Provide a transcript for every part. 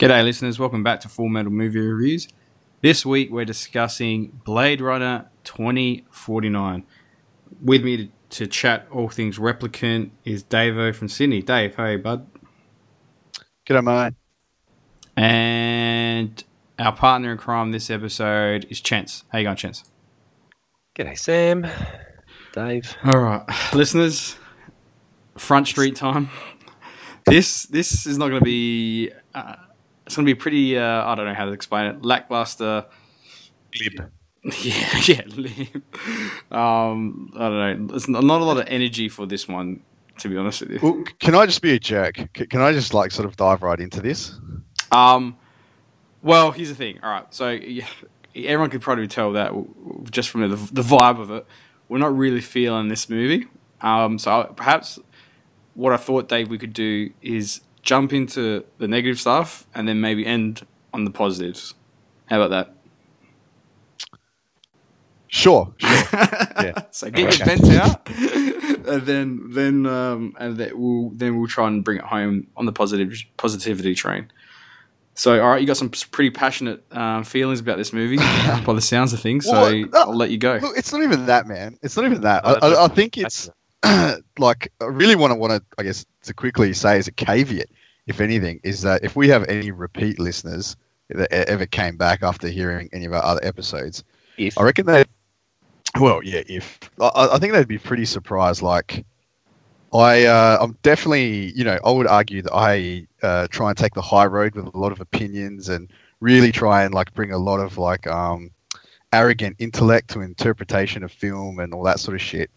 G'day, listeners. Welcome back to Full Metal Movie Reviews. This week we're discussing Blade Runner 2049. With me to, to chat all things replicant is Davo from Sydney. Dave, hey, bud. G'day, mate. And our partner in crime this episode is Chance. How you going, Chance? G'day, Sam. Dave. All right, listeners. Front Street time. This this is not going to be. Uh, it's going to be pretty. Uh, I don't know how to explain it. Lackluster. Lib. Yeah, yeah. lib. Um, I don't know. There's not a lot of energy for this one, to be honest with you. Well, can I just be a jerk? Can I just like sort of dive right into this? Um, well, here's the thing. All right, so yeah, everyone could probably tell that w- w- just from the, the vibe of it, we're not really feeling this movie. Um, so perhaps what I thought, Dave, we could do is jump into the negative stuff and then maybe end on the positives. How about that? Sure, sure. Yeah. so get your Okay. vents out, and then then um, and then we'll then we'll try and bring it home on the positive positivity train. So, all right, you got some pretty passionate um, feelings about this movie uh, by the sounds of things. So Well, no, I'll let you go. Look, it's not even that, man. It's not even that. I, I, I think it's like I really want to want to, I guess, to quickly say as a caveat, if anything, is that if we have any repeat listeners that ever came back after hearing any of our other episodes, If I reckon they. Well, yeah. If I, I think they'd be pretty surprised. Like, I, uh, I'm definitely, you know, I would argue that I uh, try and take the high road with a lot of opinions and really try and like bring a lot of like um, arrogant intellect to interpretation of film and all that sort of shit.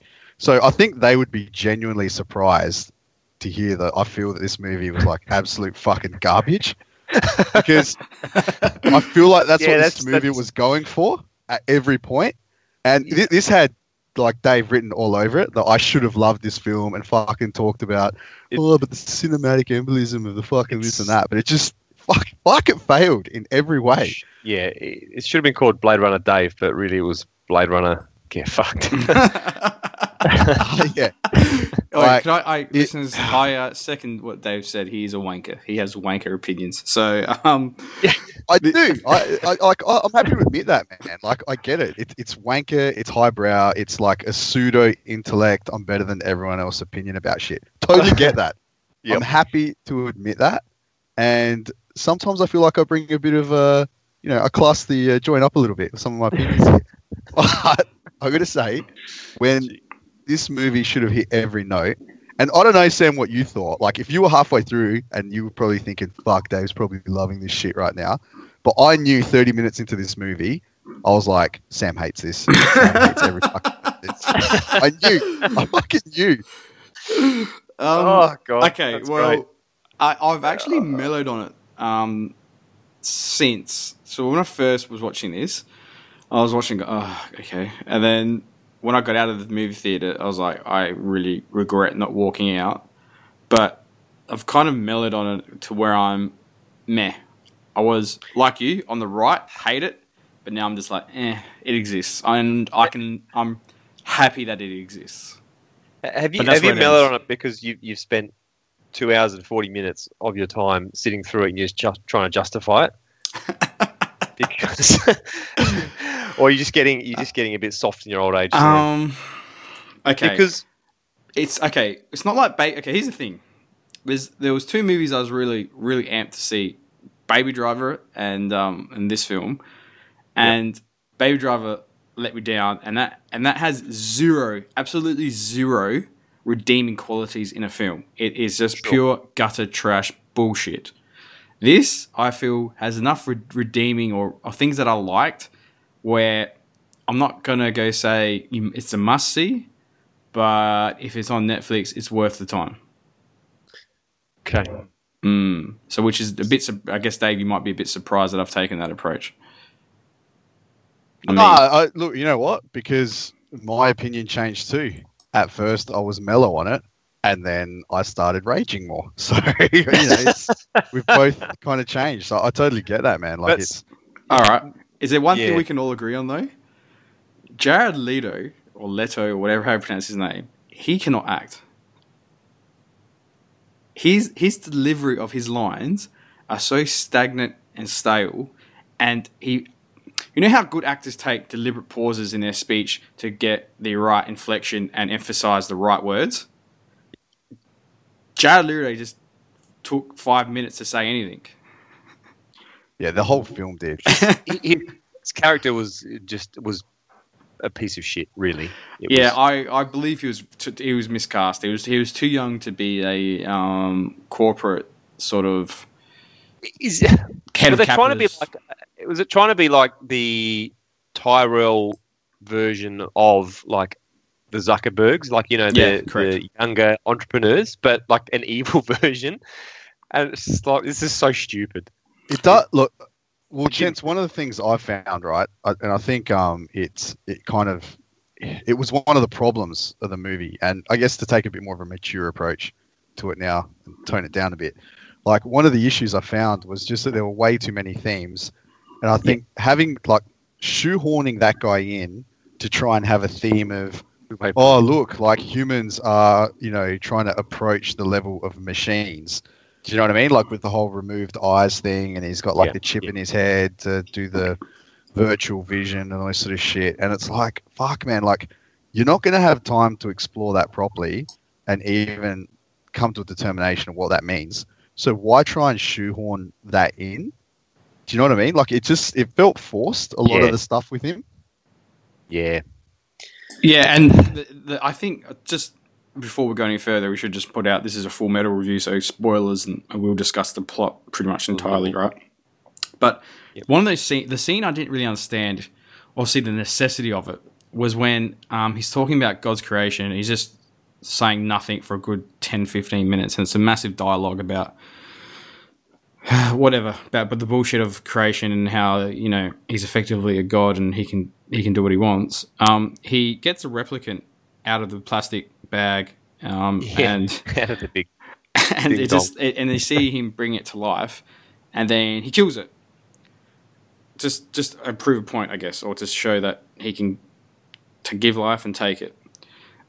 So I think they would be genuinely surprised to hear that I feel that this movie was like absolute fucking garbage because I feel like that's Yeah, what that's- this movie that's- was going for at every point. And thi- this had like Dave written all over it that I should have loved this film and fucking talked about. It- oh, but the cinematic embolism of the fucking this and that. But it just fuck, like it failed in every way. yeah, it, it should have been called Blade Runner Dave, but really it was Blade Runner Get Fucked. yeah, Oh, Like, can I, I listeners, I uh, second what Dave said. He is a wanker. He has wanker opinions. So, um, I do. I, I like. I- I'm happy to admit that, man. Like, I get it. It's it's wanker. It's highbrow. It's like a pseudo intellect. I'm better than everyone else. Opinion about shit. Totally get that. Yep. I'm happy to admit that. And sometimes I feel like I bring a bit of a, you know, I class the uh, joint up a little bit with some of my opinions. here. but I got to say, when this movie should have hit every note. And I don't know, Sam, what you thought. Like, if you were halfway through and you were probably thinking, fuck, Dave's probably loving this shit right now. But I knew 30 minutes into this movie, I was like, Sam hates this. Sam hates every fucking this. I knew. I fucking knew. um, oh god. okay, that's well, great. I, I've actually mellowed on it um, since. So when I first was watching this, I was watching. Oh, okay, and then when I got out of the movie theater, I was like, I really regret not walking out. But I've kind of mellowed on it to where I'm meh. I was like you on the right, hate it, but now I'm just like, eh, it exists, and I can. I'm happy that it exists. Have you have you mellowed on it because you you've spent two hours and forty minutes of your time sitting through it and you're just trying to justify it? because or you're just getting you're just getting a bit soft in your old age. Um. Okay. because it's okay. It's not like ba- okay. Here's the thing. There's there was two movies I was really really amped to see, Baby Driver and um and this film, and Baby Driver let me down, and that and that has zero, absolutely zero redeeming qualities in a film. It is just Sure. pure gutter trash bullshit. This I feel has enough re- redeeming or, or things that I liked, where I'm not gonna go say it's a must see, but if it's on Netflix, it's worth the time. okay. Mm. So, which is a bit. I guess Dave, you might be a bit surprised that I've taken that approach. I mean, No, I, look, you know what? Because my opinion changed too. At first, I was mellow on it, and then I started raging more. So you know, it's, we've both kind of changed. So I totally get that, man. Like That's- it's all right. Is there one thing we can all agree on though? Jared Leto or Leto or whatever how you pronounce his name, he cannot act. His his delivery of his lines are so stagnant and stale, and he. You know how good actors take deliberate pauses in their speech to get the right inflection and emphasize the right words? Jared Leto just took five minutes to say anything. Yeah, the whole film did. He- he- his character was just was a piece of shit, really. It yeah, was- I, I believe he was t- he was miscast. He was he was too young to be a um, corporate sort of is, head were of they trying to be like? Was it trying to be like the Tyrell version of like the Zuckerbergs, like you know Yeah, the, correct. the younger entrepreneurs, but like an evil version? And it's just like this is so stupid. It does look. Well, gents, one of the things I found, right, and I think um, it's it kind of it was one of the problems of the movie, and I guess to take a bit more of a mature approach to it now and tone it down a bit. Like one of the issues I found was just that there were way too many themes, and I think having like shoehorning that guy in to try and have a theme of oh look like humans are you know trying to approach the level of machines do you know what i mean? Like with the whole removed eyes thing and he's got like Yeah, the chip yeah. in his head to do the virtual vision and all this sort of shit. And it's like fuck man like you're not going to have time to explore that properly and even come to a determination of what that means. So why try and shoehorn that in? Do you know what i mean? Like it just it felt forced a lot Yeah. of the stuff with him. Yeah, Yeah, and the, the, I think just before we go any further, we should just put out this is a full metal review, so spoilers, and we'll discuss the plot pretty much entirely, right? But Yep. one of those scene, the scene I didn't really understand, or see the necessity of it, was when um, he's talking about God's creation. He's just saying nothing for a good 10, 15 minutes, and it's a massive dialogue about whatever about but the bullshit of creation and how you know he's effectively a god and he can he can do what he wants. Um, he gets a replicant out of the plastic bag, um, Yeah. and the big. and Ding it just it, and they see him bring it to life, and then he kills it. Just just a prove a point, I guess, or to show that he can to give life and take it.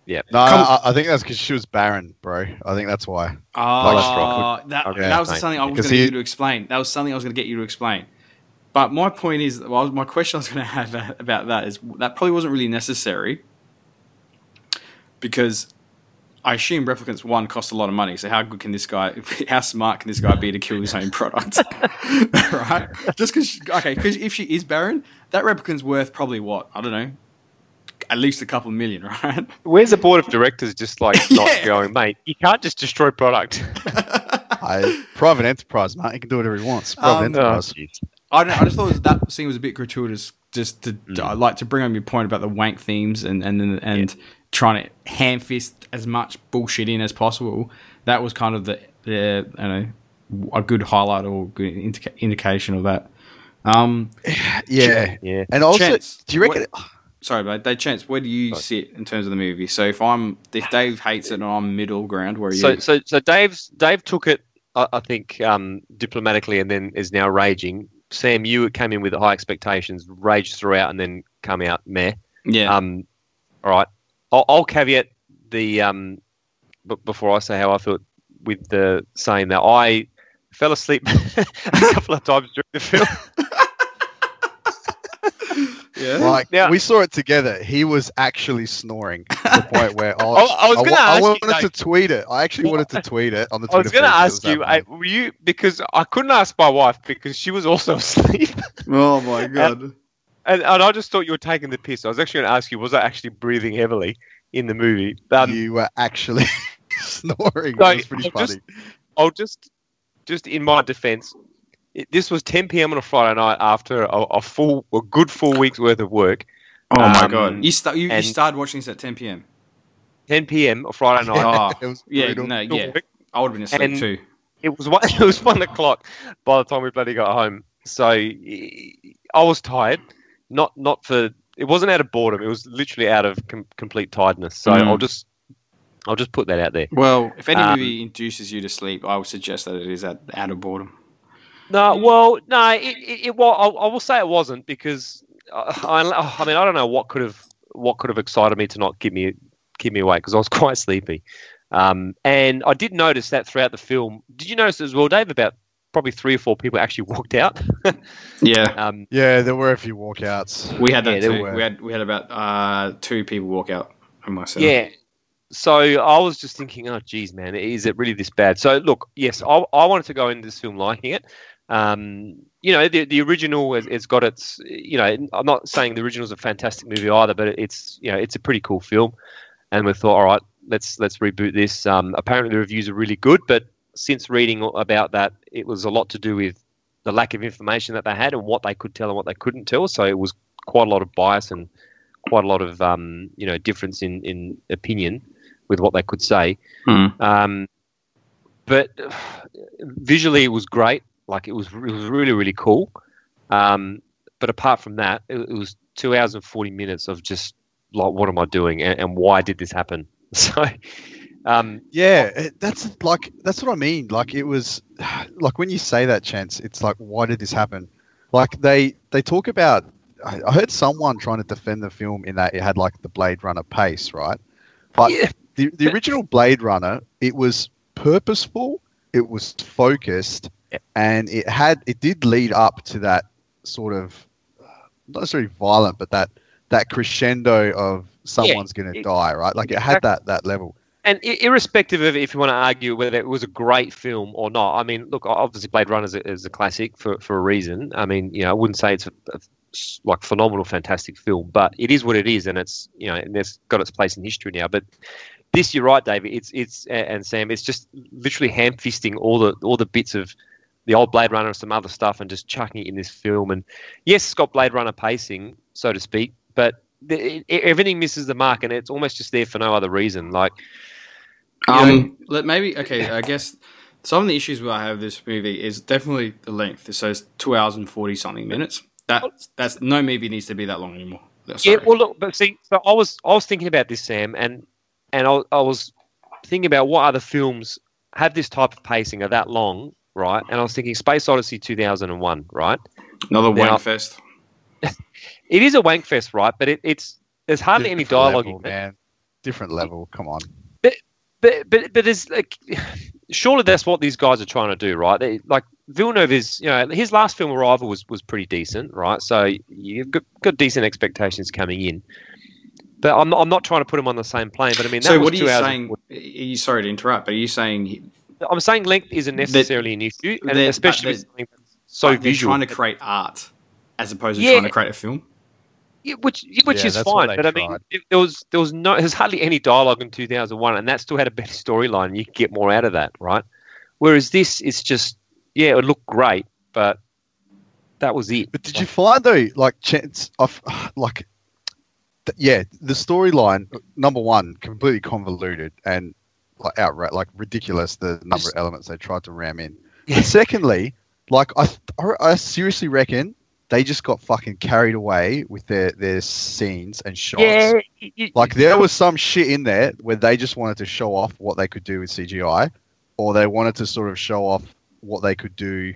Yeah, no Come- I, I think that's because she was barren bro i think that's why Oh, that, Okay, that was thanks. something I was going to get you to explain. That was something I was going to get you to explain. But my point is, well, my question I was going to have about that is that probably wasn't really necessary because I assume replicants one cost a lot of money. So how good can this guy? How smart can this guy be to kill his own product? right? Just because okay, because if she is barren, that replicant's worth probably what I don't know, at least a couple million, right? where's the board of directors just like not Yeah. going, mate? You can't just destroy product. I, private enterprise, mate. He can do whatever he wants. Private Um, enterprise. I don't know, I just thought that scene was a bit gratuitous, just to Mm. I like to bring home your point about the wank themes and and and, and trying to hand fist as much bullshit in as possible. That was kind of the the you know a good highlight or good indica- indication of that. Um, yeah. yeah, And also, Chance, do you reckon? sorry, but Dave Chance, where do you Sorry. sit in terms of the movie? So if I'm if Dave hates it and I'm middle ground, where are So, you? so, so Dave's Dave took it, I, I think, um, diplomatically, and then is now raging. Sam, you came in with high expectations, raged throughout, and then come out meh. yeah, Um, all right, I'll, I'll caveat the um, b- before I say how I felt with the saying that I fell asleep a couple of times during the film. yeah. Like Now- we saw it together. He was actually snoring to the point where I, was, I- I was gonna wa- I ask you, wanted to Dave. tweet it. I actually wanted to tweet it on the I was going to ask you, I, were you because I couldn't ask my wife because she was also asleep. Oh my god. And, and I just thought you were taking the piss. I was actually going to ask you, was I actually breathing heavily in the movie? Um, you were actually snoring. No, it was pretty I'll funny. just- I'll just, just in my defense, it, this was 10 p.m. on a Friday night after a, a full, a good full week's worth of work. Oh my Um, god. You start you, you started watching this at 10 p.m. 10 p.m. on Friday night. Oh, it was yeah, no, yeah. I would have been asleep And- too. It was one. It was one o'clock by the time we bloody got home. So I was tired. Not not for. It wasn't out of boredom. It was literally out of com- complete tiredness. So Mm. I'll just, I'll just put that out there. Well, if any Um, movie induces you to sleep, I would suggest that it is out, out of boredom. No, well, no, it, it, it was. I, I will say it wasn't because uh, I, I mean, I don't know what could have what could have excited me to not keep me keep me awake because I was quite sleepy. Um, and I did notice that throughout the film. Did you notice as well, Dave, about probably three or four people actually walked out. Yeah, um, Yeah, there were a few walkouts. we had that there too. We had we had about uh, two people walk out from my cinema. yeah. So I was just thinking, oh, geez, man, is it really this bad? So look, yes, I, I wanted to go into this film liking it. Um, you know, the the original has it's got its. You know, I'm not saying the original is a fantastic movie either, but it's you know it's a pretty cool film. And we thought, all right, let's let's reboot this. Um, apparently the reviews are really good, but since reading about that, it was a lot to do with the lack of information that they had and what they could tell and what they couldn't tell. So it was quite a lot of bias and quite a lot of um, you know difference in in opinion with what they could say. Hmm. Um, but visually, it was great. Like it was, it was really, really cool. Um, but apart from that, it, it was two hours and forty minutes of just like, what am I doing, and, and why did this happen? So, um, Yeah, that's like that's what I mean. Like it was, like when you say that, chance, it's like, why did this happen? Like they they talk about. I I heard someone trying to defend the film in that it had like the Blade Runner pace, right? But yeah, the the original Blade Runner, it was purposeful, it was focused, Yeah. and it had it did lead up to that sort of not necessarily violent, but that that crescendo of someone's going to die, right? Like it had that that level. And irrespective of if you want to argue whether it was a great film or not, I mean, look, obviously Blade Runner is a, is a classic for, for a reason. I mean, you know, I wouldn't say it's a, a like phenomenal, fantastic film, but it is what it is, and it's you know, and it's got its place in history now. But this, you're right, David. It's it's and Sam. It's just literally ham fisting all the all the bits of the old Blade Runner and some other stuff, and just chucking it in this film. And yes, it's got Blade Runner pacing, so to speak, but the, it, everything misses the mark, and it's almost just there for no other reason. Like. You know, Um, let maybe okay. I guess some of the issues I have with this movie is definitely the length. So it's two hours and forty something minutes. That that's no movie needs to be that long anymore. Yeah, Sorry. well, look, but see, so I was I was thinking about this, Sam, and and I, I was thinking about what other films have this type of pacing are that long, right? And I was thinking Space Odyssey two thousand and one, right? another Now- wank fest. It is a wank fest, right? But it, it's there's hardly any dialogue level, in it. man. Different level. Come on. But but but there's like surely that's what these guys are trying to do, right? They, like Villeneuve is, you know, his last film Arrival was was pretty decent, right? So you've got, got decent expectations coming in. But I'm not, I'm not trying to put him on the same plane. But I mean, that So what are you saying? Are you sorry to interrupt? But are you saying he- I'm saying length isn't necessarily an issue, and especially that- so visual. trying to create art as opposed to Yeah. trying to create a film? Yeah, which which Yeah, is fine, they but I mean, it, there was there was no there's hardly any dialogue in 2001, and that still had a better storyline. You could get more out of that, right? Whereas this, it's just yeah, it looked great, but that was it. But did you find though, like chance of like, th- yeah, the storyline number one completely convoluted and like outright like ridiculous the number of elements they tried to ram in. Yeah. And secondly, like I, I I seriously reckon they just got fucking carried away with their their scenes and shots. Yeah, you- you- Like there was some shit in there where they just wanted to show off what they could do with CGI, or they wanted to sort of show off what they could do,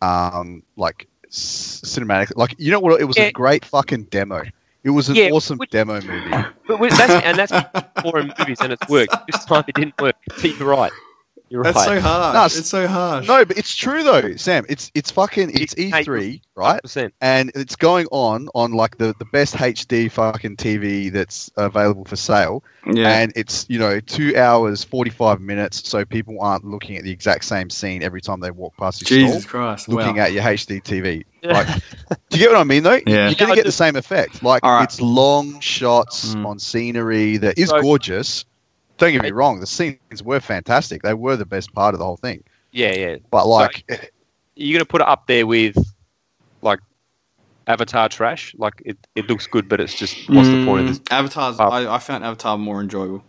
um, like c- cinematic. Like you know what? It was Yeah. a great fucking demo. It was an Yeah, awesome which- demo movie. but that's and that's for in movies, and it's worked. This time it didn't work. You're right. You're That's right. so harsh. No, it's- it's so harsh. No, but it's true though, Sam. It's it's fucking it's E3, right? 100%. and it's going on on like the, the best HD fucking TV that's available for sale, yeah. and it's you know two hours forty five minutes, so people aren't looking at the exact same scene every time they walk past your Jesus stall, Christ. looking wow. at your HD TV. Like, do you get what I mean though? Yeah. You're gonna Yeah, get do. the same effect. Like All right. it's long shots Mm. on scenery that is So- gorgeous. Don't get me wrong, the scenes were fantastic. They were the best part of the whole thing. Yeah, yeah. But like, You're gonna put it up there with like Avatar trash. Like it, it looks good, but it's just what's the point of this? Mm, Avatar's. Oh. I, I found Avatar more enjoyable.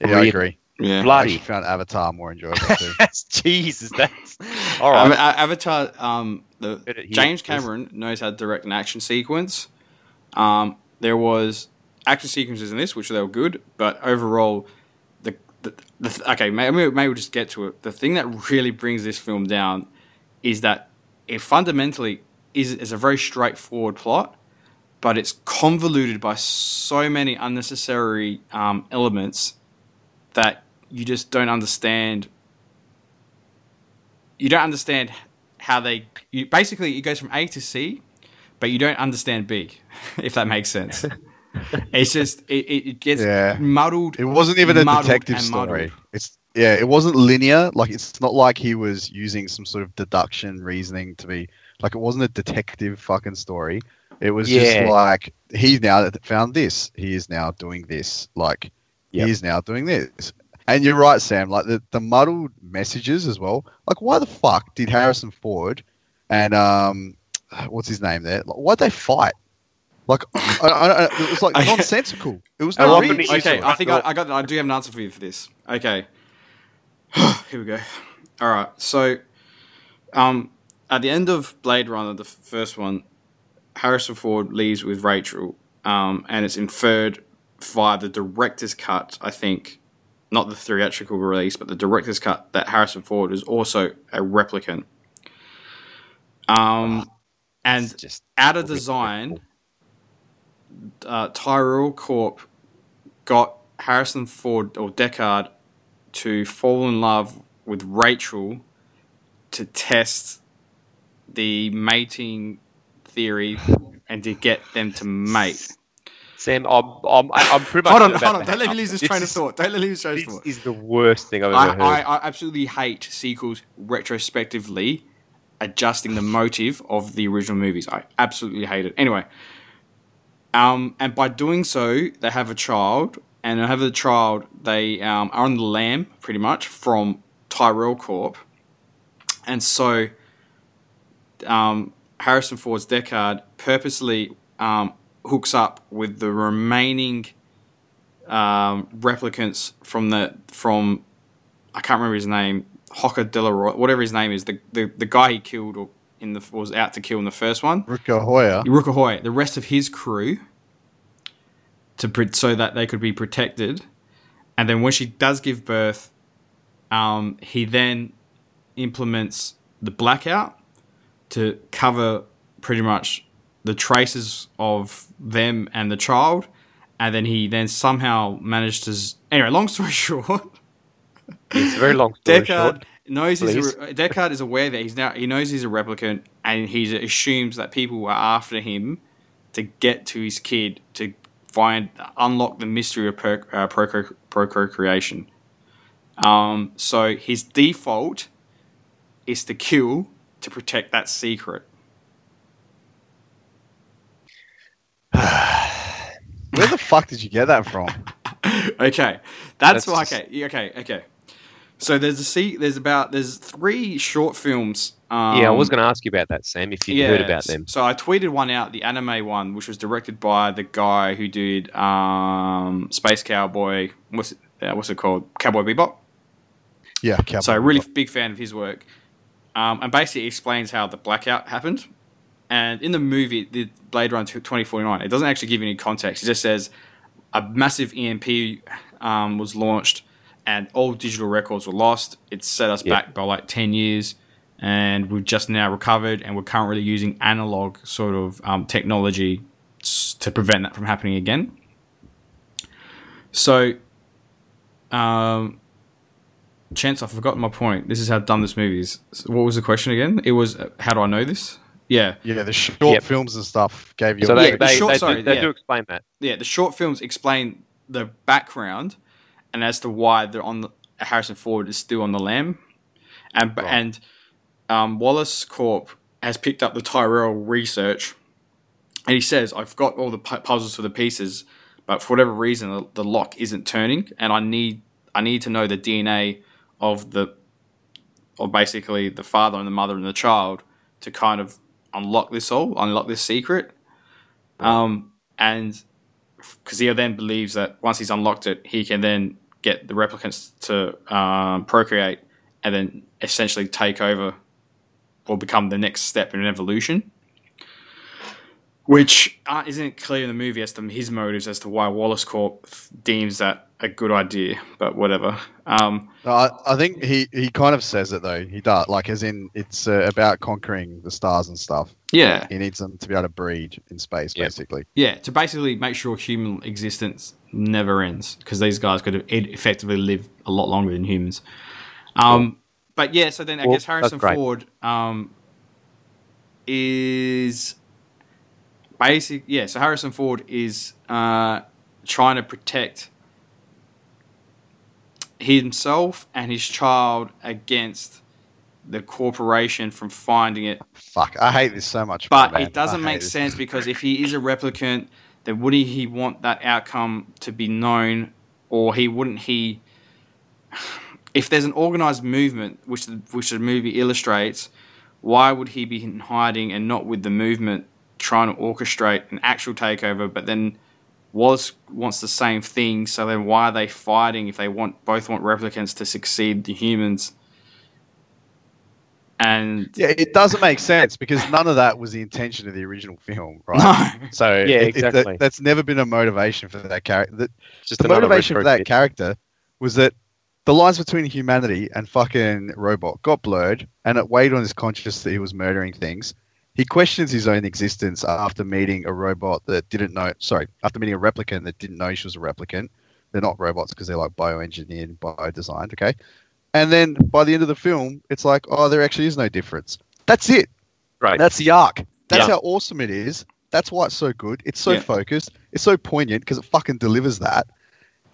yeah, I agree. Yeah. Bloody. actually found Avatar more enjoyable too. That's Jesus. That's all right. I mean, Avatar. Um, the Heard it here. James Cameron knows how to direct an action sequence. Um, there was action sequences in this, which they were good, but overall, the, the, the okay, maybe maybe we'll just get to it. The thing that really brings this film down is that it fundamentally is is a very straightforward plot, but it's convoluted by so many unnecessary um, elements that you just don't understand. you don't understand how they. You, basically, it goes from A to C, but you don't understand B, if that makes sense. it's just it, it, it gets Yeah. muddled. It wasn't even a muddled detective story. muddled. It's yeah, it wasn't linear. Like it's not like he was using some sort of deduction reasoning to be like it wasn't a detective fucking story. It was Yeah. just like he's now found this. He is now doing this. Like Yep. he is now doing this. And you're right, Sam. Like the, the muddled messages as well. Like why the fuck did Harrison Ford and um, what's his name there? Like, why'd they fight? Like I, I, I, it was like nonsensical. It was And no what reason. happened to okay, I think I, I got. I do have an answer for you for this. Okay, here we go. All right, so um, at the end of Blade Runner, the first one, Harrison Ford leaves with Rachael, um, and it's inferred via the director's cut. I think, not the theatrical release, but the director's cut that Harrison Ford is also a replicant. Um, and just out of design, uh, Tyrell Corp got Harrison Ford or Deckard to fall in love with Rachael to test the mating theory and to get them to mate. Sam, I'm, I'm, I'm pretty much. Hold on, hold on. Don't let me lose this train of thought. Don't let me lose this train of thought. This is the worst thing I've ever I, heard. I, I absolutely hate sequels retrospectively adjusting the motive of the original movies. I absolutely hate it. Anyway, um, and by doing so, they have a child, and have the child, they um, are on the lam pretty much from Tyrell Corp, and so um, Harrison Ford's Deckard purposely um, hooks up with the remaining um, replicants from the from I can't remember his name, Hocker Delaroy, whatever his name is, the, the, the guy he killed or in the was out to kill in the first one. Rutger Hauer. Rukahoy, the rest of his crew, to so that they could be protected, and then when she does give birth, um, he then implements the blackout to cover pretty much the traces of them and the child, and then he then somehow managed to. Anyway, long story short. It's a very long story Deckard short. Knows he's a, Deckard is aware that he's now he knows he's a replicant, and he assumes that people are after him to get to his kid to find unlock the mystery of per, uh, procre- procreation. Um, so his default is to kill to protect that secret. Where the fuck did you get that from? okay, that's, That's why. just- Okay, okay, okay. So there's a see. There's about there's three short films. Um, yeah, I was going to ask you about that, Sam. If you heard about them. So I tweeted one out, the anime one, which was directed by the guy who did um, Space Cowboy. What's it, uh, what's it called? Cowboy Bebop. Yeah, Cowboy So really Bebop. big fan of his work, um, and basically explains how the blackout happened. And in the movie, the Blade Runner 2049, it doesn't actually give you any context. It just says a massive EMP um, was launched, and all digital records were lost. It set us Yeah. back by like 10 years, and we've just now recovered, and we're currently using analog sort of um, technology to prevent that from happening again. So, um, Chance, I've forgotten my point. This is how dumb this movie is. So What was the question again? It was, uh, how do I know this? Yeah. yeah, the short Yep. films and stuff gave you. So they, Yeah, they, short- they, sorry, do, they yeah. do explain that. yeah, the short films explain the background and as to why they're on the, Harrison Ford is still on the lam, and Right. and um, Wallace Corp has picked up the Tyrell research, and he says, "I've got all the pu- puzzles for the pieces, but for whatever reason, the, the lock isn't turning, and I need I need to know the DNA of the, of basically the father and the mother and the child to kind of unlock this all, unlock this secret." Um, and because he then believes that once he's unlocked it, he can then get the replicants to um, procreate and then essentially take over or become the next step in an evolution. Which uh, isn't clear in the movie as to his motives as to why Wallace Corp deems that a good idea, but whatever. Um, No, I, I think he, he kind of says it though. He does like as in it's uh, about conquering the stars and stuff. yeah, He needs them to be able to breed in space, Yep. basically. yeah, to basically make sure human existence never ends because these guys could e- effectively live a lot longer than humans. Um, but yeah, so then I Well, guess Harrison. Ford um, is basic. Yeah, so Harrison Ford is uh, trying to protect himself and his child against the corporation from finding it Fuck, I hate this so much. but man. it doesn't make sense because if he is a replicant, then wouldn't he want that outcome to be known, or he wouldn't he? If there's an organized movement, which the, which the movie illustrates, why would he be in hiding and not with the movement trying to orchestrate an actual takeover? But then Wallace wants the same thing, so then why are they fighting if they want both want replicants to succeed the humans? And Yeah, it doesn't make sense because none of that was the intention of the original film, right? no, So Yeah, it- it- that- exactly. that's never been a motivation for that character. The, Just the motivation for that bit. character was that the lines between humanity and fucking robot got blurred, and it weighed on his conscience that he was murdering things. He questions his own existence after meeting a robot that didn't know. Sorry, after meeting a replicant that didn't know she was a replicant. They're not robots because they're like bioengineered, bio-designed. Okay, and then by the end of the film, it's like, oh, there actually is no difference. That's it. Right. That's the arc. That's Yeah. how awesome it is. That's why it's so good. It's so Yeah. focused. It's so poignant because it fucking delivers that.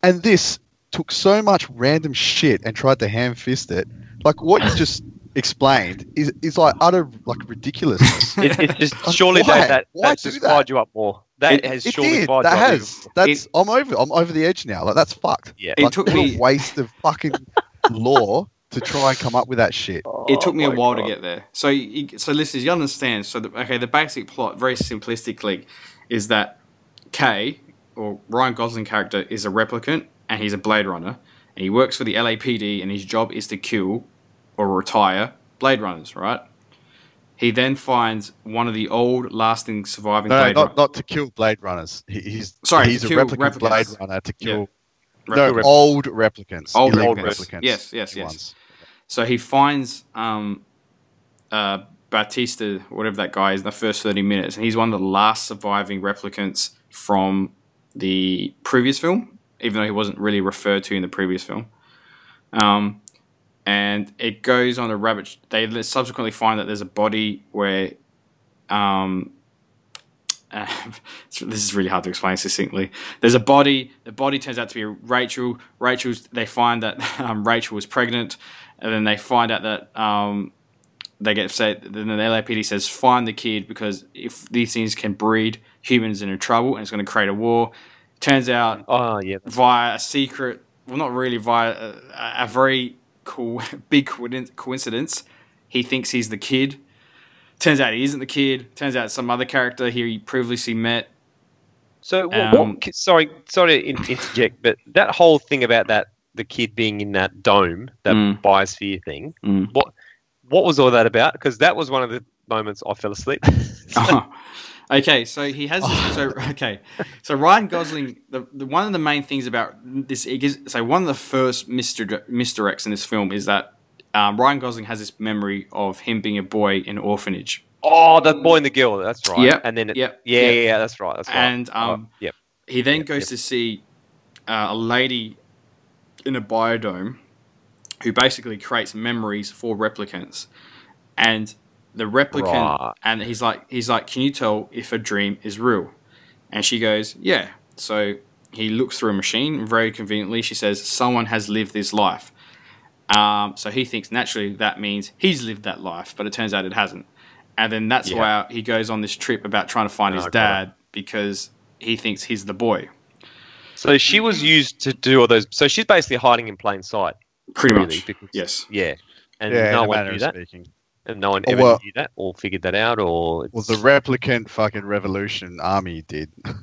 And this took so much random shit and tried to ham fist it. Like what you just explained is is like utter like ridiculousness. It, it's just Like, surely why? that that, Why that's just that? fired you up more. That It- has It surely did. fired That you up has. even more. That's. I'm over. I'm over the edge now. Like that's fucked. Yeah. It took what me- a waste of fucking lore to try and come up with that shit. it took me a Oh my while God. to get there. So, you, so listeners, you understand. So, the, okay, the basic plot, very simplistically, is that Kay or Ryan Gosling character is a replicant and he's a Blade Runner, and he works for the LAPD, and his job is to kill or retire Blade Runners. Right? He then finds one of the old, lasting, surviving No, Blade not Runners. not to kill Blade Runners. He, he's Sorry, He's to a kill replicant Blade. Runner to Yeah. No, old replicants. Old elite replicants. Yes, yes, yes. ones. So he finds um, uh, Bautista, whatever that guy is, in the first 30 minutes, and he's one of the last surviving replicants from the previous film, even though he wasn't really referred to in the previous film. Um, and it goes on a rabbit. They subsequently find that there's a body where. Um, this is really hard to explain succinctly. There's a body. The body turns out to be Rachael. Rachael's. They find that um, Rachael was pregnant, and then they find out that um, they get said. Then the LAPD says find the kid because if these things can breed, humans are in trouble, and it's going to create a war. Turns out Oh yeah. via a secret, well, not really via a, a very cool, big coincidence. He thinks he's the kid. Turns out he isn't the kid. Turns out some other character here he previously met. So Um, what, sorry, sorry to interject, but that whole thing about that the kid being in that dome, that Mm. biosphere thing, Mm. what what was all that about? Because that was one of the moments I fell asleep. okay, so he has. So okay, so Ryan Gosling. The, the one of the main things about this, so one of the first misdir- misdirects in this film is that um, Ryan Gosling has this memory of him being a boy in an orphanage, oh, the boy and the girl. That's right. Yep, And then it, yep, yeah, yep. yeah, yeah, that's right. That's right. And, um, Oh, yep. He then Yep, goes to see uh, a lady in a biodome who basically creates memories for replicants, and the replicant, Right. and he's like, he's like, can you tell if a dream is real? And she goes, yeah. So he looks through a machine. Very conveniently, she says, someone has lived this life. Um, so he thinks naturally that means he's lived that life, but it turns out it hasn't. And then that's Yeah. why he goes on this trip about trying to find Oh, his got it. dad because he thinks he's the boy. So she was used to do all those. So she's basically hiding in plain sight. Pretty really, much. because- Yes. Yeah. And yeah, no one knew that. speaking. And no one Oh, ever well- knew that or figured that out or. Well, the replicant fucking revolution army did.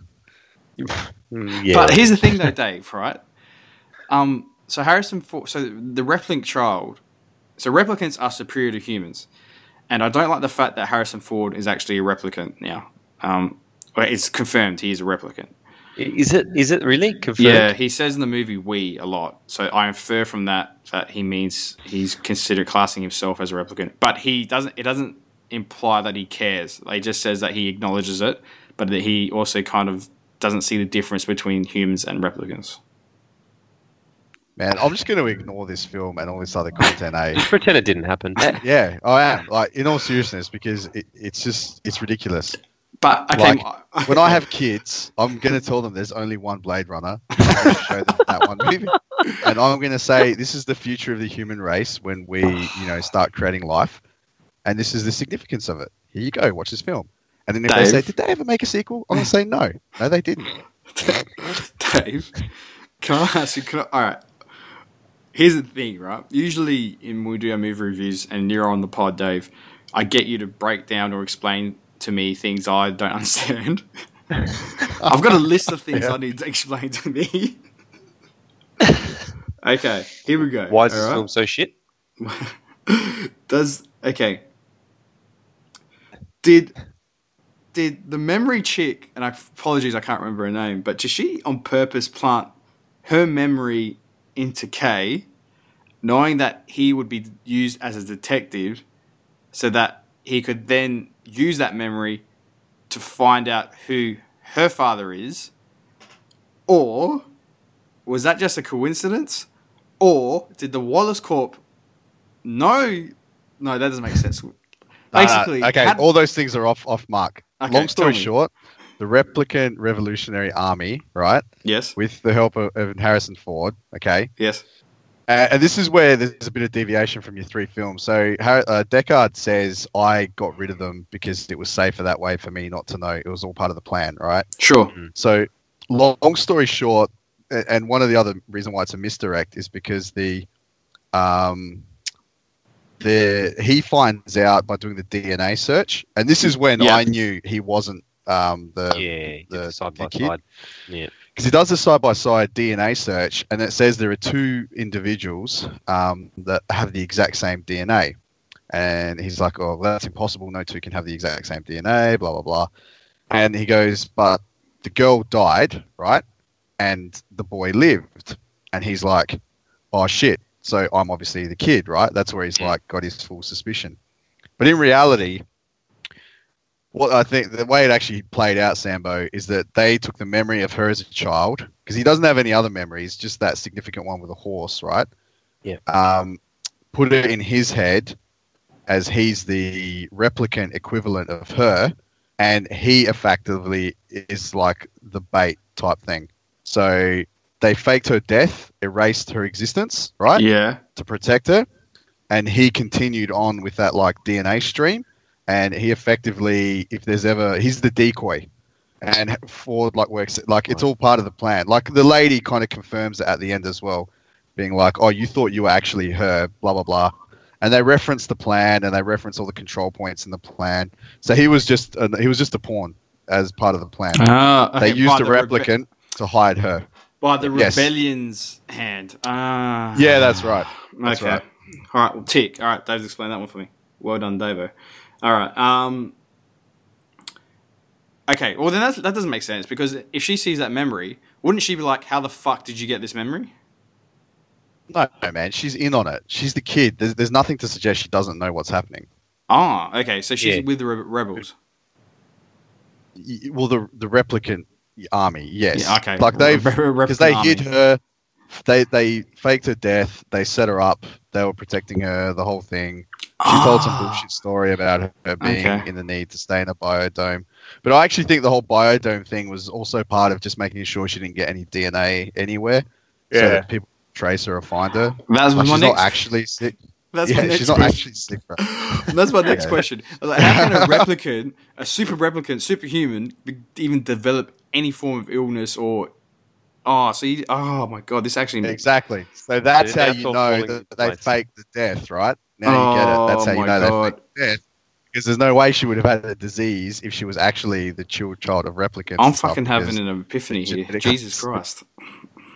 Mm, yeah. But here's the thing, though, Dave. Right? Um. So Harrison Ford. So the replicant child. So replicants are superior to humans, and I don't like the fact that Harrison Ford is actually a replicant now. Um. It's confirmed he is a replicant. is it is it really confirmed? Yeah, he says in the movie "we" a lot, so I infer from that that he means he's considered classing himself as a replicant. But he doesn't. It doesn't imply that he cares. It just says that he acknowledges it, but that he also kind of doesn't see the difference between humans and replicants. Man, I'm just going to ignore this film and all this other content. Eh? Just pretend it didn't happen. Yeah, I am. Like, in all seriousness, because it, it's just it's ridiculous. But okay, Like, When I have kids, I'm going to tell them there's only one Blade Runner. I'm going to show them that one movie, and I'm going to say this is the future of the human race when we, you know, start creating life, and this is the significance of it. Here you go, watch this film. And then if they say, "Did they ever make a sequel?" I'm going to say, "No, no, they didn't." Dave, can I ask you? Can I, all right. Here's the thing, right? Usually, in when we do our movie reviews, and you're on the pod, Dave, I get you to break down or explain to me things I don't understand. I've got a list of things Yeah. I need to explain to me. okay, here we go. Why is this all right? film so shit? Does okay? Did did the memory chick? And I apologies, I can't remember her name. But did she on purpose plant her memory into K, knowing that he would be used as a detective, so that he could then use that memory to find out who her father is, or was that just a coincidence? Or did the Wallace Corp no, no, that doesn't make sense. Basically, okay, had- all those things are off off mark. Okay, Long story short, the replicant Revolutionary Army, right, yes, with the help of, of Harrison Ford, okay, yes, Uh, and this is where there's a bit of deviation from your three films. So uh, Deckard says, I got rid of them because it was safer that way for me not to know. It was all part of the plan, right? sure, So, long, long story short, and one of the other reason why it's a misdirect is because the, um, the he finds out by doing the DNA search, and this is when Yeah. I knew he wasn't um, the yeah, the- side by kid. side. Yeah. because he does a side by side DNA search, and it says there are two individuals um, that have the exact same DNA. And he's like, "Oh, that's impossible. No two can have the exact same DNA." Blah blah blah. And he goes, "But the girl died, right? And the boy lived." And he's like, "Oh shit! So I'm obviously the kid, right?" That's where he's Yeah. like got his full suspicion. But in reality, what I think the way it actually played out, Sambo, is that they took the memory of her as a child because he doesn't have any other memories, just that significant one with a horse, right? Yeah. Um, put it in his head as he's the replicant equivalent of her, and he effectively is like the bait type thing. So they faked her death, erased her existence, right? yeah, to protect her, and he continued on with that like DNA stream, and he effectively, if there's ever, he's the decoy, and Ford like works like it's all part of the plan. Like the lady kind of confirms it at the end as well, being like, "Oh, you thought you were actually her," blah blah blah. And they reference the plan, and they reference all the control points in the plan. So he was just a, he was just a pawn as part of the plan. Ah, they okay, used a the rebe- replicant to hide her. by the Yes. rebellion's hand. Ah, Yeah, that's right. That's okay, right. all right, well, tick. All right, Dave's explained that one for me. Well done, Davo. All right, um, okay. Well, then that's, that doesn't make sense because if she sees that memory, wouldn't she be like, "How the fuck did you get this memory?" No, man, she's in on it. She's the kid. There's, there's nothing to suggest she doesn't know what's happening. Ah, okay. So she's Yeah. with the rebels. Well, the the replicant army, yes. Yeah, okay. Like re- because they replicant hid her. They they faked her death. They set her up. They were protecting her. The whole thing. She told some Ah. bullshit story about her- her being Okay. in the need to stay in a biodome. But I actually think the whole biodome thing was also part of just making sure she didn't get any DNA anywhere, so that people trace her or find her. That's Like, my she's next. not actually sick. that's my next she's not question. actually sick, bro. That's my next Yeah. question. Like, how can a replicant, a super replicant, superhuman, even develop any form of illness or? Oh, so you, oh my god, this actually. Exactly. So that's Yeah, how that's you know that they place. faked the death, right? Now you get it. That's Oh how you my know God. they faked the death. Because there's no way she would have had the disease if she was actually the child child of replicants. I'm fucking having an epiphany here. Jesus Christ.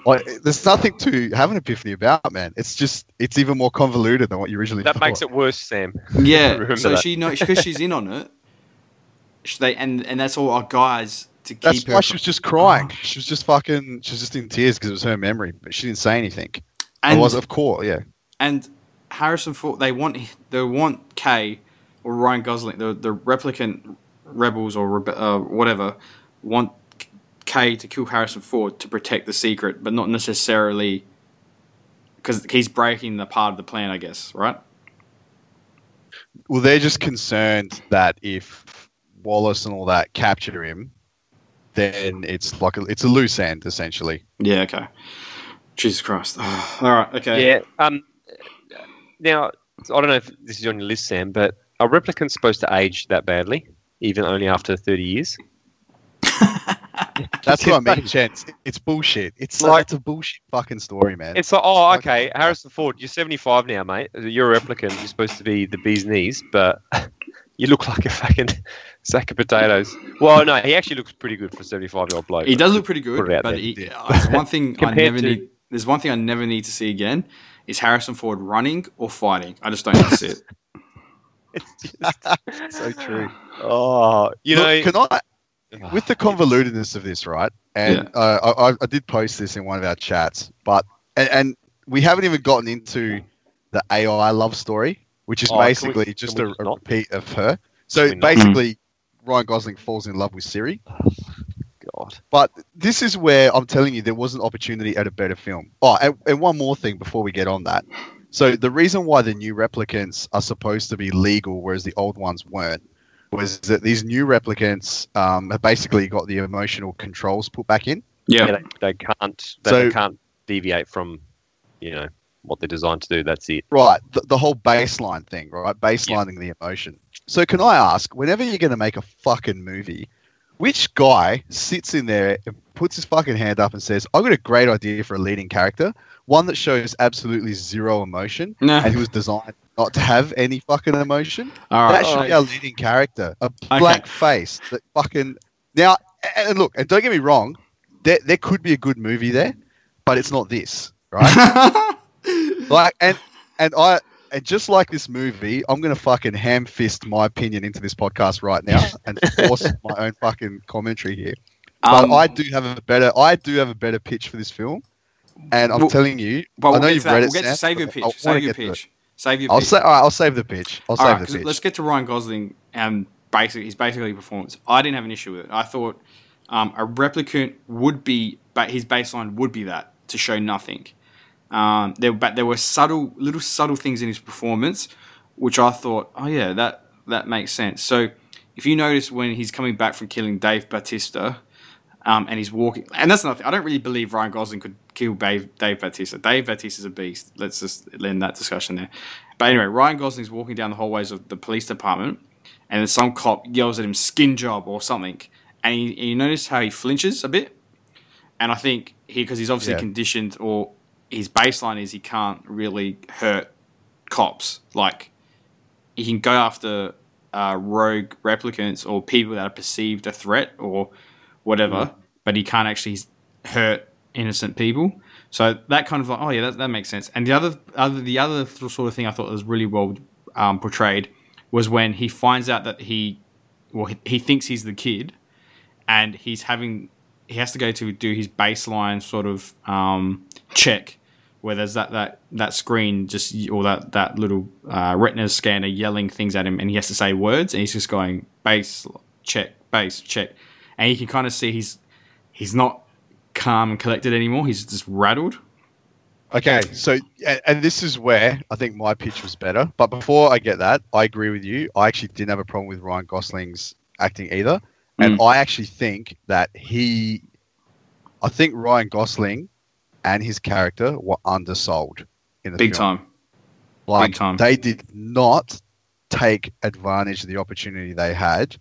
like, there's nothing to have an epiphany about, man. It's just it's even more convoluted than what you originally That thought. makes it worse, Sam. Yeah. So that. she knows because she's in on it. They and and that's all our guys to keep That's her. why she was just crying. She was just fucking. She was just in tears because it was her memory, but she didn't say anything. and, I was, of course, yeah. and Harrison Ford. They want they want Kay or Ryan Gosling, the the replicant rebels or rebe- uh, whatever, want Kay to kill Harrison Ford to protect the secret, but not necessarily because he's breaking the part of the plan, I guess, right? Well, they're just concerned that if Wallace and all that capture him, then it's like a, it's a loose end essentially. Yeah. Okay. Jesus Christ. all right. Okay. Yeah. Um. Now I don't know if this is on your list, Sam, but are replicants supposed to age that badly, even only after thirty years? That's what I mean, gents. It's bullshit. It's Like- like it's a bullshit fucking story, man. It's like, oh, okay, Harrison Ford, you're 75 now, mate. You're a replicant. You're supposed to be the bee's knees, but you look like a fucking sack of potatoes. Well, no, he actually looks pretty good for a 75 year old bloke. He does look pretty good, Put it out but there. he, uh, there's one thing I Compared never to- need. There's one thing I never need to see again is Harrison Ford running or fighting. I just don't need to see it. It's just- so true. Oh, you know, can I, with the convolutedness of this, right? And uh, I, I- I did post this in one of our chats, but and, and we haven't even gotten into the AI love story, which is Oh, can we- basically just a, a repeat of her. So Can we not? basically, Ryan Gosling falls in love with Siri. God. But this is where I'm telling you there was an opportunity at a better film. Oh, and, and one more thing before we get on that. So the reason why the new replicants are supposed to be legal, whereas the old ones weren't, was that these new replicants um, have basically got the emotional controls put back in. Yeah. Yeah, they, they can't. They, So- can't deviate from, you know, what they're designed to do. That's it. Right, the, the whole baseline thing, right? Baselining the emotion. So can I ask, whenever you're going to make a fucking movie, which guy sits in there and puts his fucking hand up and says, "I've got a great idea for a leading character, one that shows absolutely zero emotion, No. and who was designed not to have any fucking emotion. All right. that should be our leading character. A Okay. black face that fucking now. And look, and don't get me wrong, there there could be a good movie there, but it's not this, right? like, and and I and just like this movie, I'm gonna fucking ham fist my opinion into this podcast right now and force my own fucking commentary here. But Um, I do have a better, I do have a better pitch for this film, and I'm Well- telling you, but I we'll know get you've to that. read it. We'll get to Sam, save your pitch. Save your get to it. pitch. Save your I'll pitch. say, all right, I'll save the pitch. I'll All save right, the 'cause pitch. let's get to Ryan Gosling and basically his basically performance. I didn't have an issue with it. I thought um, a replicant would be, but his baseline would be that to show nothing. Um, there, but there were subtle, little subtle things in his performance, which I thought, oh yeah, that that makes sense. So if you notice when he's coming back from killing Dave Bautista, um, and he's walking, and that's nothing. I don't really believe Ryan Gosling could kill Dave, Dave Bautista. Dave Bautista's a beast. Let's just end that discussion there. But anyway, Ryan Gosling's walking down the hallways of the police department, and then some cop yells at him "skin job" or something, and, he, and you notice how he flinches a bit. And I think he, because he's obviously Yeah. conditioned, or his baseline is he can't really hurt cops. Like he can go after uh, rogue replicants or people that are perceived a threat or whatever, but he can't actually hurt innocent people. So that kind of like, oh yeah, that, that makes sense. And the other, other, the other sort of thing I thought was really well um, portrayed was when he finds out that he, well, he, he thinks he's the kid, and he's having, he has to go to do his baseline sort of um, check, where there's that that that screen just or that that little uh, retina scanner yelling things at him, and he has to say words, and he's just going base check, base check, and you can kind of see he's he's not calm and collected anymore. He's just rattled. Okay, so and, this is where I think my pitch was better. But before I get that, I agree with you. I actually didn't have a problem with Ryan Gosling's acting either, and Mm. I actually think that he, I think Ryan Gosling, and his character were undersold in the Big film. time. Like time. they did not take advantage of the opportunity they had.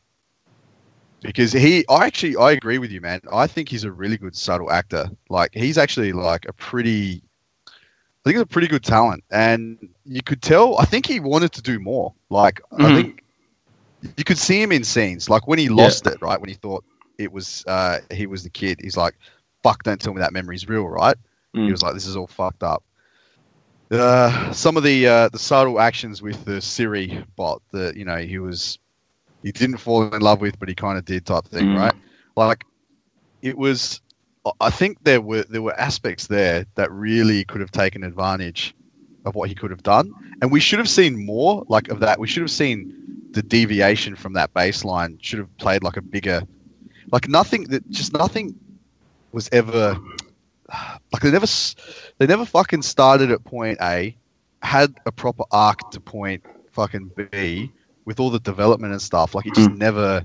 Because he, I actually, I agree with you, man. I think he's a really good subtle actor. Like he's actually like a pretty, I think he's a pretty good talent, and you could tell. I think he wanted to do more. Like I Mhm. think you could see him in scenes, like when he lost it, right? When he thought it was, uh, he was the kid. He's like, "Fuck! Don't tell me that memory's real, right?" He Mm. was like, "This is all fucked up." Uh, some of the uh, the subtle actions with the Siri bot that you know he was he didn't fall in love with, but he kind of did type thing, Mm. right? Like it was. I think there were there were aspects there that really could have taken advantage of what he could have done, and we should have seen more like of that. We should have seen the deviation from that baseline. Should have played like a bigger, like nothing that just nothing was ever like they never they never fucking started at point A, had a proper arc to point fucking B with all the development and stuff. Like it just hmm. never.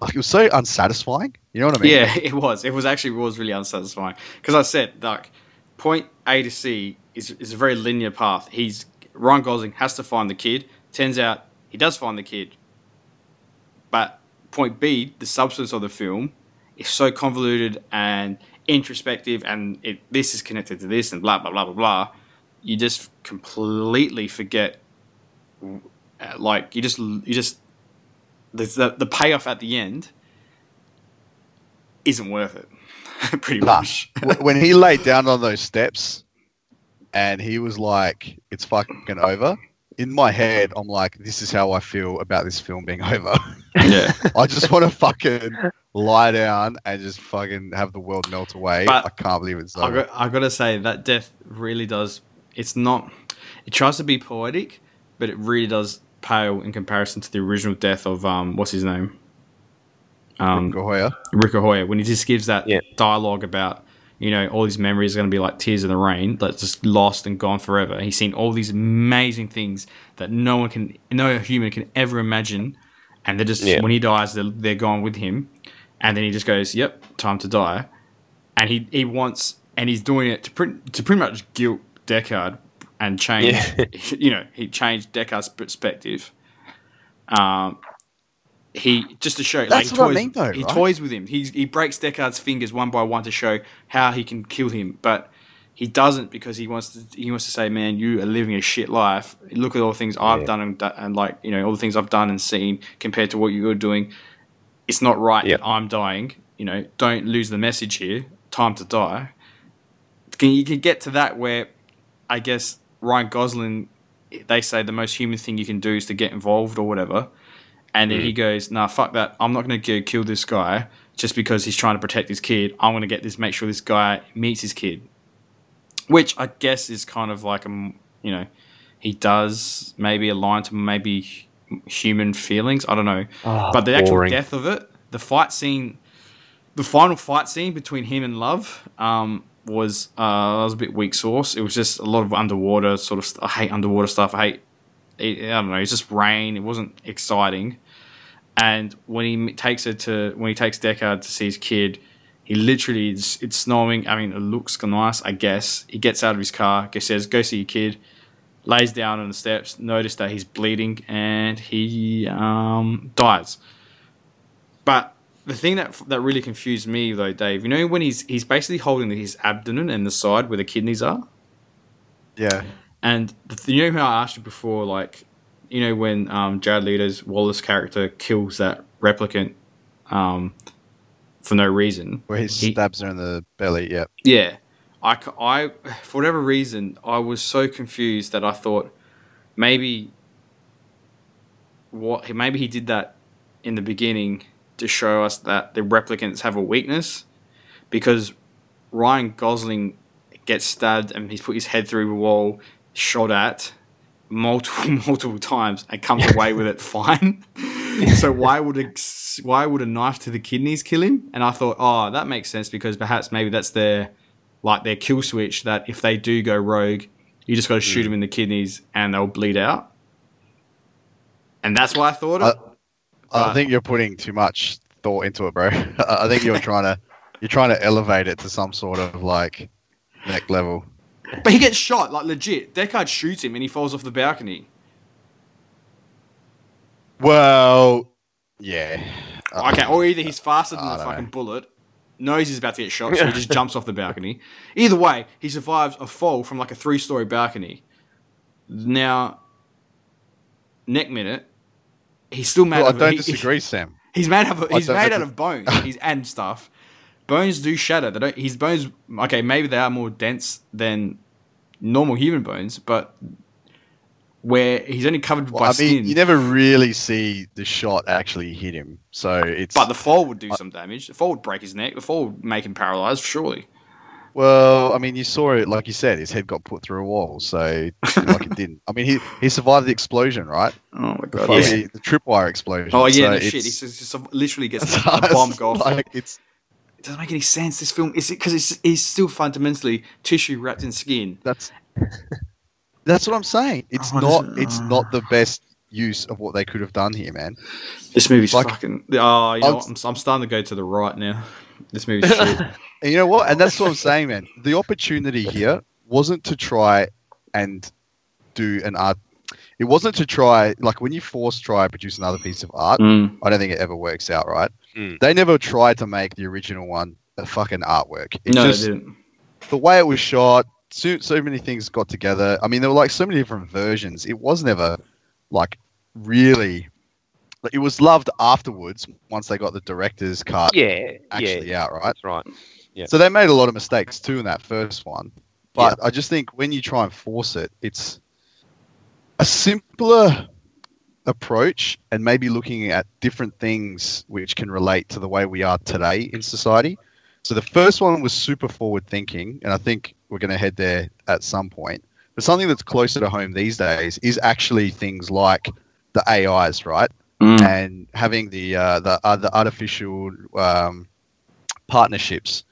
Like it was so unsatisfying. You know what I mean? Yeah, it was. It was actually was really unsatisfying because I said like point A to C is is a very linear path. He's Ryan Gosling has to find the kid. Turns out he does find the kid, but point B, the substance of the film, is so convoluted and introspective, and it this is connected to this and blah blah blah blah blah. You just completely forget. uh, Like you just you just the the, the payoff at the end isn't worth it. Pretty Nah. much. When he laid down on those steps and he was like, it's fucking over. In my head, I'm like, this is how I feel about this film being over. yeah. I just want to fucking lie down and just fucking have the world melt away. But I can't believe it's I over. got, I got to say that death really does. It's not. It tries to be poetic, but it really does pale in comparison to the original death of um, what's his name, um, Goya. Rutger Hauer. When he just gives that Yeah. dialogue about you know all these memories are going to be like tears in the rain, that's just lost and gone forever. He's seen all these amazing things that no one can, no human can ever imagine, and they're just Yeah. when he dies, they're, they're gone with him, and then he just goes, "Yep, time to die." and he, he wants and he's doing it to pretty, to pretty much guilt Deckard and change Yeah. you know he changed Deckard's perspective. Um, he just to show like, That's he what I toys, mean though, he right? toys with him. He he breaks Deckard's fingers one by one to show how he can kill him, but he doesn't because he wants to he wants to say, "Man, you are living a shit life. Look at all the things I've Yeah. done and, and like you know all the things I've done and seen compared to what you're doing. It's not right Yeah. that I'm dying. You know, don't lose the message here. Time to die." Can you can get to that where I guess Ryan Gosling they say the most human thing you can do is to get involved or whatever. And then he goes, "Nah, fuck that. I'm not going to go kill this guy just because he's trying to protect his kid. I'm going to get this, make sure this guy meets his kid." Which I guess is kind of like a, you know, he does maybe align to maybe human feelings. I don't know, Ah, but the actual death of it, the fight scene, the final fight scene between him and Love, um, was uh, was a bit weak sauce. It was just a lot of underwater sort of. St- I hate underwater stuff. I hate. It, I don't know. It's just rain. It wasn't exciting. And when he takes it to when he takes Deckard to see his kid, he literally it's, it's snowing. I mean, it looks nice, I guess. He gets out of his car, he says, "Go see your kid." Lays down on the steps, notice that he's bleeding, and he um, dies. But the thing that that really confused me though, Dave, you know when he's he's basically holding his abdomen and the side where the kidneys are, Yeah. and the, th- you know how I asked you before, like you know when um, Jared Leto's Wallace character kills that replicant um, for no reason. Where he He- stabs her in the belly. Yeah. Yeah, I, I, for whatever reason, I was so confused that I thought maybe what maybe he did that in the beginning to show us that the replicants have a weakness because Ryan Gosling gets stabbed and he's put his head through the wall, shot at multiple multiple times and comes away with it fine. so why would a why would a knife to the kidneys kill him? And I thought, oh, that makes sense because perhaps maybe that's their like their kill switch that if they do go rogue, you just got to shoot them in the kidneys and they'll bleed out. And that's why I thought it. Uh, I But- think you're putting too much thought into it, bro. I I think you're trying to you're trying to elevate it to some sort of like next level. But he gets shot, like legit. Deckard shoots him and he falls off the balcony. Well, yeah. Okay, or either he's faster than I the fucking know. bullet, knows he's about to get shot, so he just jumps off the balcony. Either way, he survives a fall from like a three story balcony. Now, neck minute, he's still made Well, I don't he- disagree, Sam. He's made of he's made out of bones. he's and stuff. Bones do shatter. They don't. His bones. Okay, maybe they are more dense than normal human bones, but where he's only covered Well, by I mean, skin. you never really see the shot actually hit him, so it's. but the fall would do some damage. The fall would break his neck. The fall would make him paralyzed. Surely. well, I mean, you saw it, like you said, his head got put through a wall, so like it didn't. I mean, he he survived the explosion, right? Oh my god. fucking- Yeah. the tripwire explosion. Oh yeah, so no shit. He just, just literally gets a bomb off. Like it's doesn't make any sense. This film is it because it's, it's still fundamentally tissue wrapped in skin. That's that's what I'm saying. It's Oh, not. It's not the best use of what they could have done here, man. This movie's Like- fucking. Oh, you know I'm- what? I'm, I'm starting to go to the right now. This movie's shit. And you know what? And that's what I'm saying, man. The opportunity here wasn't to try and do an art. It wasn't to try like when you force try produce another piece of art. Mm. I don't think it ever works out, right? Mm. They never tried to make the original one a fucking artwork. It No, just, they didn't. the way it was shot, so, so many things got together. I mean, there were like so many different versions. It was never like really. It was loved afterwards once they got the director's cut yeah, actually yeah, out, right? that's right. Yeah. So they made a lot of mistakes too in that first one. But I just think when you try and force it, it's a simpler approach and maybe looking at different things which can relate to the way we are today in society. So the first one was super forward thinking, and I think we're going to head there at some point. But something that's closer to home these days is actually things like the AIs, right? Mm. and having the uh, the uh, the artificial um, partnerships,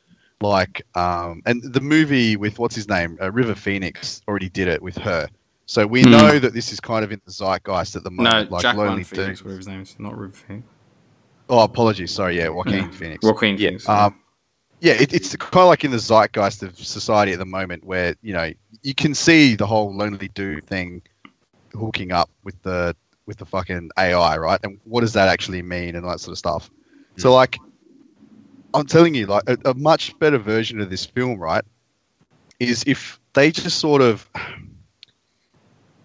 like um, and the movie with what's his name, uh, River Phoenix, already did it with her. So we Hmm. know that this is kind of in the zeitgeist at the No, moment. like Jack Lonely One Phoenix, Dude. whatever his name is, not River Phoenix. Oh, apologies. Sorry. Yeah, Joaquin Yeah. Phoenix. Joaquin Yeah, Phoenix. Um, yeah, it, it's kind of like in the zeitgeist of society at the moment, where you know you can see the whole lonely dude thing hooking up with the with the fucking AI, right? And what does that actually mean, and all that sort of stuff. So, like, I'm telling you, like, a, a much better version of this film, right, is if they just sort of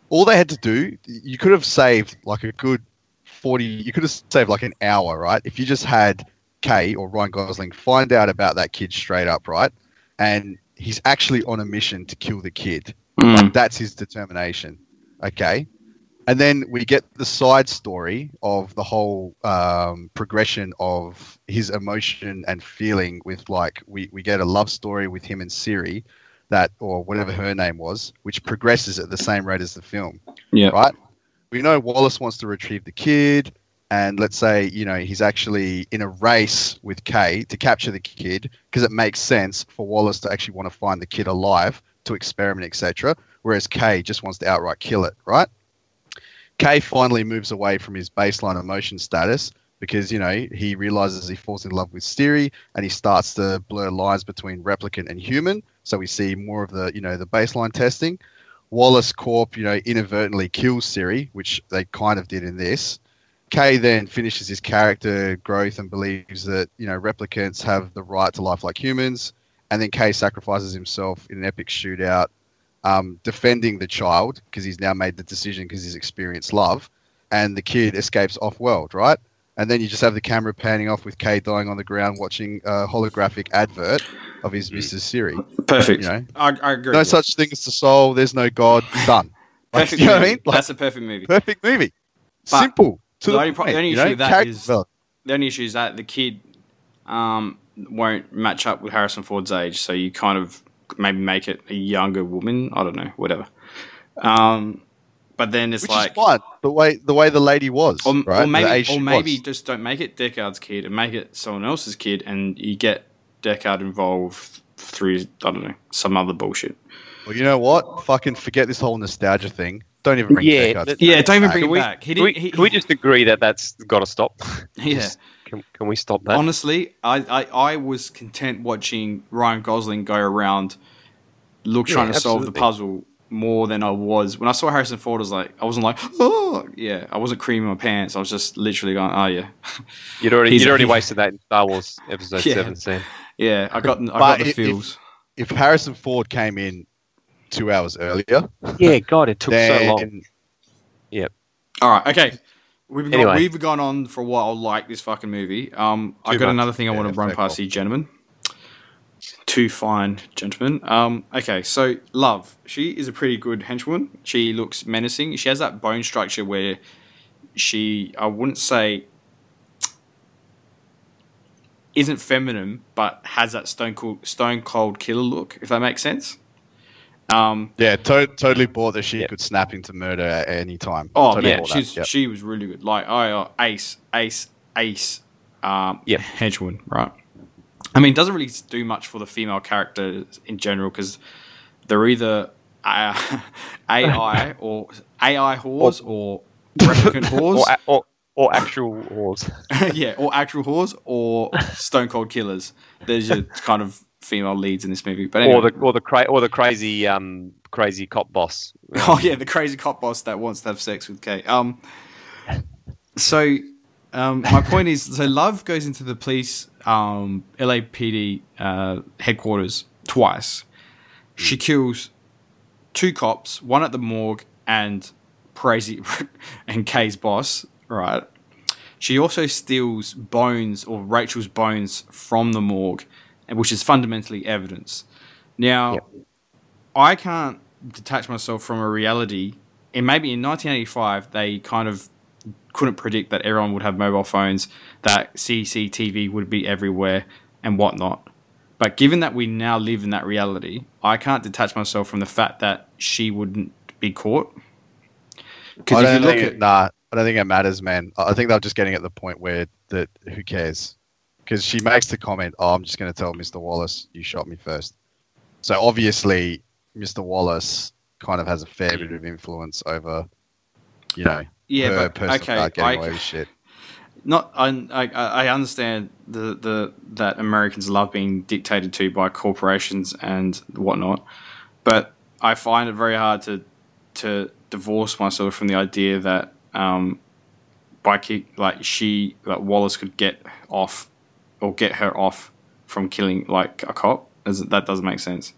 all they had to do, you could have saved like a good forty. You could have saved like an hour, right? If you just had Kay or Ryan Gosling find out about that kid straight up, right? And he's actually on a mission to kill the kid. Mm. Like, that's his determination. Okay. And then we get the side story of the whole um, progression of his emotion and feeling with like we, we get a love story with him and Siri that or whatever her name was, which progresses at the same rate as the film yeah. right? We know Wallace wants to retrieve the kid, and let's say you know he's actually in a race with Kay to capture the kid because it makes sense for Wallace to actually want to find the kid alive to experiment, etc. Whereas Kay just wants to outright kill it, right? Kay finally moves away from his baseline emotion status because you know he realizes he falls in love with Siri and he starts to blur lines between replicant and human. So we see more of the you know the baseline testing. Wallace Corp, you know, inadvertently kills Siri, which they kind of did in this. Kay then finishes his character growth and believes that, you know, replicants have the right to life like humans. And then Kay sacrifices himself in an epic shootout, um, defending the child because he's now made the decision because he's experienced love. And the kid escapes off world, right? And then you just have the camera panning off with Kay dying on the ground watching a holographic advert of his Mrs. Siri. Perfect. You know, I, I agree. no with such thing as the soul. There's no God. Done. Like, Perfect you know what I mean? Like, That's a perfect movie. perfect movie. But Simple. To the the, only point, the only you issue know? that Character is- development. The only issue is that the kid um, won't match up with Harrison Ford's age, so you kind of maybe make it a younger woman. I don't know, whatever. Um, but then it's which like, is fine. The way the way the lady was, or, right? or maybe, or maybe was. just don't make it Deckard's kid and make it someone else's kid, and you get Deckard involved through I don't know some other bullshit. Well, you know what? Fucking forget this whole nostalgia thing. Don't even bring Yeah, Deckard's that- Yeah, don't even bring Can it we, back. He can, we, didn't. he- can we just agree that that's got to stop? yeah. Just- can, can we stop that? Honestly, I, I, I was content watching Ryan Gosling go around, look Yeah, trying to solve the puzzle more than I was when I saw Harrison Ford. I was like, I wasn't like, oh yeah, I wasn't creaming my pants. I was just literally going, oh yeah, You'd already He's- you'd already wasted that in Star Wars Episode Yeah. Seven scene. Yeah. I got, I got the if- feels. If Harrison Ford came in two hours earlier, Yeah, God, it took then so long. Yep. All right, okay. We've gone, Anyway. we've gone on for a while like this fucking movie. Um, I Too got much. another thing I Yeah, want to run past call. you, gentlemen. Two fine gentlemen. Um, okay, so Love, she is a pretty good henchwoman. She looks menacing. She has that bone structure where she, I wouldn't say, isn't feminine, but has that stone cold, stone cold killer look. If that makes sense. Um, yeah, to- totally bought that she Yeah. could snap into murder at any time. Oh Totally yeah, she's yep. she was really good. Like oh, uh, ace, ace, ace, um, Yep. henchwoman, right? I mean, it doesn't really do much for the female characters in general because they're either uh, AI or AI whores or replicant whores. or, or or actual whores. yeah, or actual whores or stone cold killers. There's your kind of female leads in this movie. But anyway. or the or the cra- or the crazy um crazy cop boss. oh yeah, the crazy cop boss that wants to have sex with Kay. Um, so um, my point is, so Love goes into the police um, LAPD uh, headquarters twice. She kills two cops, one at the morgue and crazy and Kay's boss. Right. She also steals bones or Rachael's bones from the morgue, which is fundamentally evidence. Now, Yep. I can't detach myself from a reality. And maybe in 1985, they kind of couldn't predict that everyone would have mobile phones, that CCTV would be everywhere, and whatnot. But given that we now live in that reality, I can't detach myself from the fact that she wouldn't be caught. Because if you look at that, nah, I don't think it matters, man. I think they're just getting at the point where that who cares? Because she makes the comment, "Oh, I'm just going to tell Mr. Wallace you shot me first. So obviously, Mr. Wallace kind of has a fair bit of influence over, you know, yeah, her but personal okay, getting I, away with shit. not I, I I understand the the that Americans love being dictated to by corporations and whatnot, but I find it very hard to to divorce myself from the idea that um, by kick like she like Wallace could get off or get her off from killing like a cop. Does- That doesn't make sense.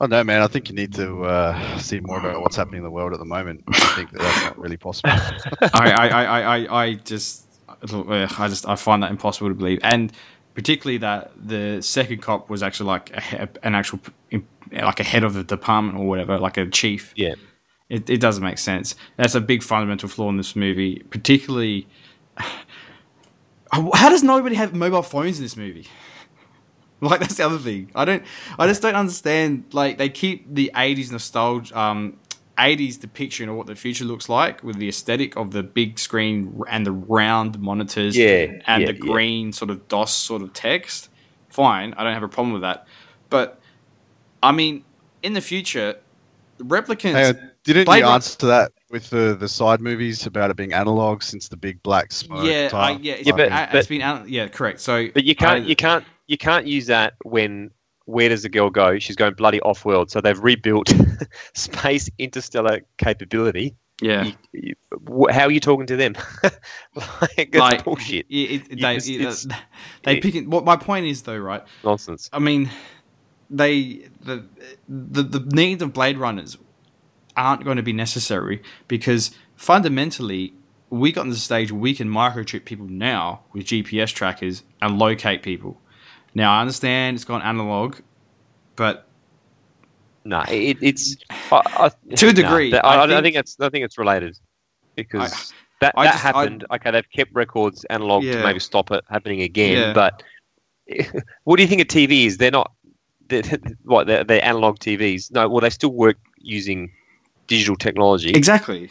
Oh don't man. I think you need to uh, see more about what's happening in the world at the moment. I think that that's not really possible. I, I, I, I, I- I just, I just, I find that impossible to believe, and particularly that the second cop was actually like a, an actual, like a head of the department or whatever, like a chief. Yeah. It, it doesn't make sense. That's a big fundamental flaw in this movie, particularly. How does nobody have mobile phones in this movie? Like that's the other thing. I don't. I just don't understand. Like they keep the '80s nostalgia, um, '80s depiction of what the future looks like with the aesthetic of the big screen and the round monitors, Yeah, and yeah, the yeah. green sort of DOS sort of text. Fine, I don't have a problem with that. But I mean, in the future, replicants. Hey, didn't Blade you Run- answer to that with the, the side movies about it being analog since the big black smoke? yeah, I, type? yeah, it's, Yeah, but- a- it's been out. Yeah, correct. So, But you can't I- you can't you can't use that when where does the girl go? She's going bloody off world. So they've rebuilt space interstellar capability. yeah. You, you, how are you talking to them? like, Like- bullshit. Yeah, it, they, just- it- it's- uh, they it- pick it, what my point is though, right? Nonsense. I mean, they the the the needs of Blade Runners aren't going to be necessary because fundamentally we got to the stage where we can microchip people now with GPS trackers and locate people. Now I understand it's gone analog, but No, it, it's I, I, To a no, degree, that- I I, think- think it's I think it's related because that that just- happened. okay, they've kept records analog Yeah. to maybe stop it happening again. Yeah. But what do you think of TVs? They're not. They're, what they're, they're analog TVs? No, well they still work using digital technology. exactly.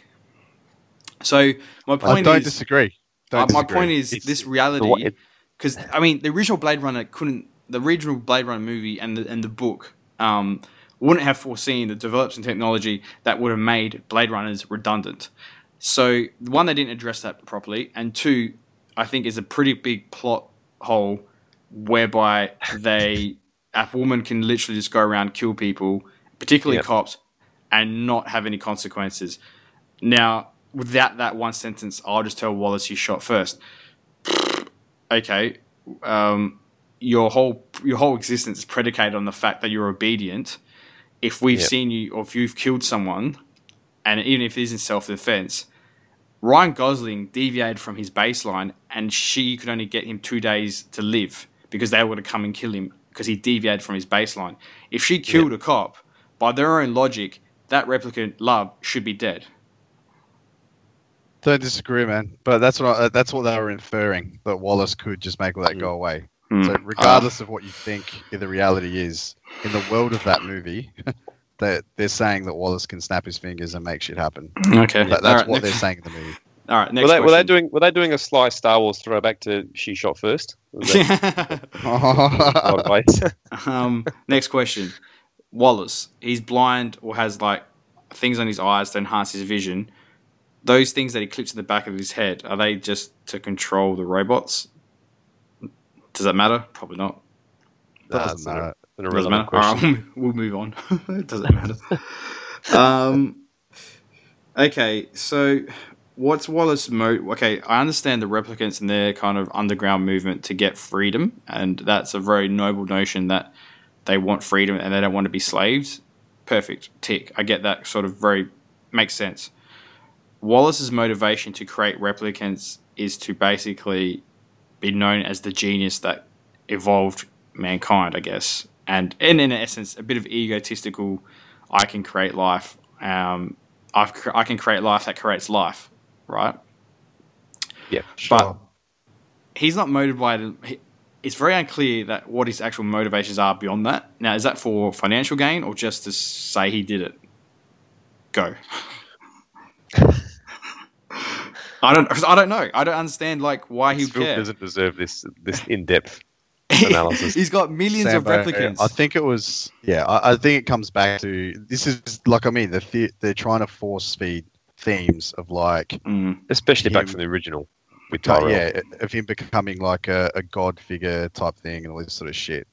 So my I point don't is, disagree. uh, Don't my disagree. point is It's- this reality. because I mean, the original Blade Runner couldn't. The original Blade Runner movie and the and the book um, wouldn't have foreseen the developments in technology that would have made Blade Runners redundant. So one, they didn't address that properly, and two, I think is a pretty big plot hole whereby they a woman can literally just go around kill people, particularly Yep. cops, and not have any consequences. Now, without that one sentence, I'll just tell Wallace you shot first okay, um, your whole your whole existence is predicated on the fact that you're obedient. If we've Yep. seen you, or if you've killed someone, and even if it is in self defense, Ryan Gosling deviated from his baseline, and she could only get him two days to live because they were to come and kill him because he deviated from his baseline. If she killed a cop, by their own logic, that replicant love should be dead. Don't disagree, man. But that's what I, that's what they were inferring that Wallace could just make all that go away. Hmm. So regardless of what you think the reality is, in the world of that movie, they they're saying that Wallace can snap his fingers and make shit happen. Okay, That, that's Alright, what next- they're saying in the movie. All right, next Were they, were they doing were they doing a sly Star Wars throwback to She Shot First? Was that a lot of ways? um, next question. Wallace, he's blind or has like things on his eyes to enhance his vision. Those things that he clips in the back of his head, are they just to control the robots? Does that matter? Probably not. Nah, Doesn't it's matter. Doesn't matter. All question. right, we'll move on. it doesn't matter. um, okay, so what's Wallace mo? Okay, I understand the replicants and their kind of underground movement to get freedom, and that's a very noble notion that they want freedom and they don't want to be slaves. Perfect. Tick. I get that sort of very makes sense. Wallace's motivation to create replicants is to basically be known as the genius that evolved mankind, I guess. And, and in essence, a bit of egotistical, I can create life. Um, I've, I can create life that creates life, right? Yeah. But he's not motivated. He, it's very unclear that what his actual motivations are beyond that. Now, is that for financial gain or just to say he did it? Go. I don't. 'cause I don't know. I don't understand like why he This care. doesn't deserve this this in depth. analysis. He's got millions of Sambo, replicants. I think it was. Yeah, I, I think it comes back to this is like I mean, the, they're trying to force feed themes of like Mm. Especially back from the original with uh, Tyrell. yeah, of him becoming like a, a god figure type thing and all this sort of shit.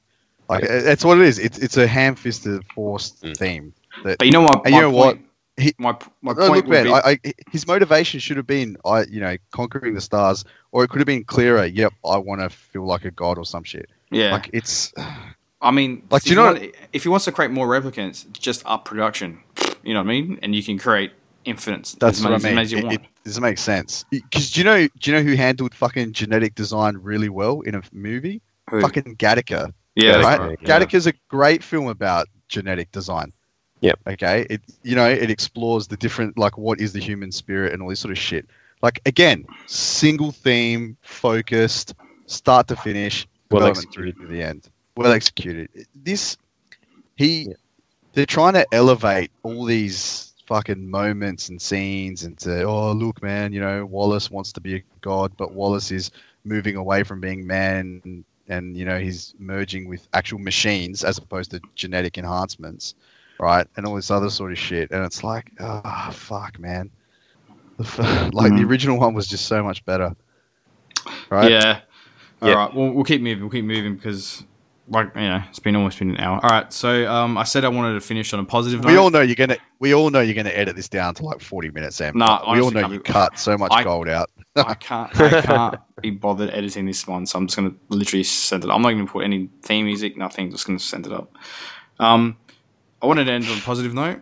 Like it- that's what it is. It's it's a ham-fisted forced Mm. theme. That But you know what? And you know what? He- my my No, point look, would man. be, I, I, his motivation should have been, I, you know, conquering the stars, or it could have been clearer. Yep, I want to feel like a god or some shit. yeah. Like it's, I mean, Like, do you know- want- if he wants to create more replicants, just up production. You know what I mean? And you can create infinite. that's as what many, I as mean. many as you It, want. it doesn't make sense. Because do you know, do you know who handled fucking genetic design really well in a movie? Who? Fucking Gattaca. yeah, right? right, yeah. Gattaca's a great film about genetic design. Yep. Okay. It you know it explores the different like what is the human spirit and all this sort of shit. Like again, single theme, focused, start to finish, Well development through executed. to the end. Well executed. This he Yeah. they're trying to elevate all these fucking moments and scenes and say, oh look man, you know, Wallace wants to be a god, but Wallace is moving away from being man and, and you know he's merging with actual machines as opposed to genetic enhancements right and all this other sort of shit and it's like ah fuck man The f- like the Mhm. original one was just so much better right Yeah. All Yeah. right. Well, we'll keep moving. We'll keep moving because, like, you know, it's been almost been an hour. All right. So, um, I said I wanted to finish on a positive we note. all know you're gonna we all know you're gonna edit this down to like 40 minutes Sam. Nah, we all know you cut so much I- gold out I can't. I can't be bothered editing this one, so I'm just gonna literally send it. I'm not gonna put any theme music, nothing. Just gonna send it up. Um, I wanted to end on a positive note,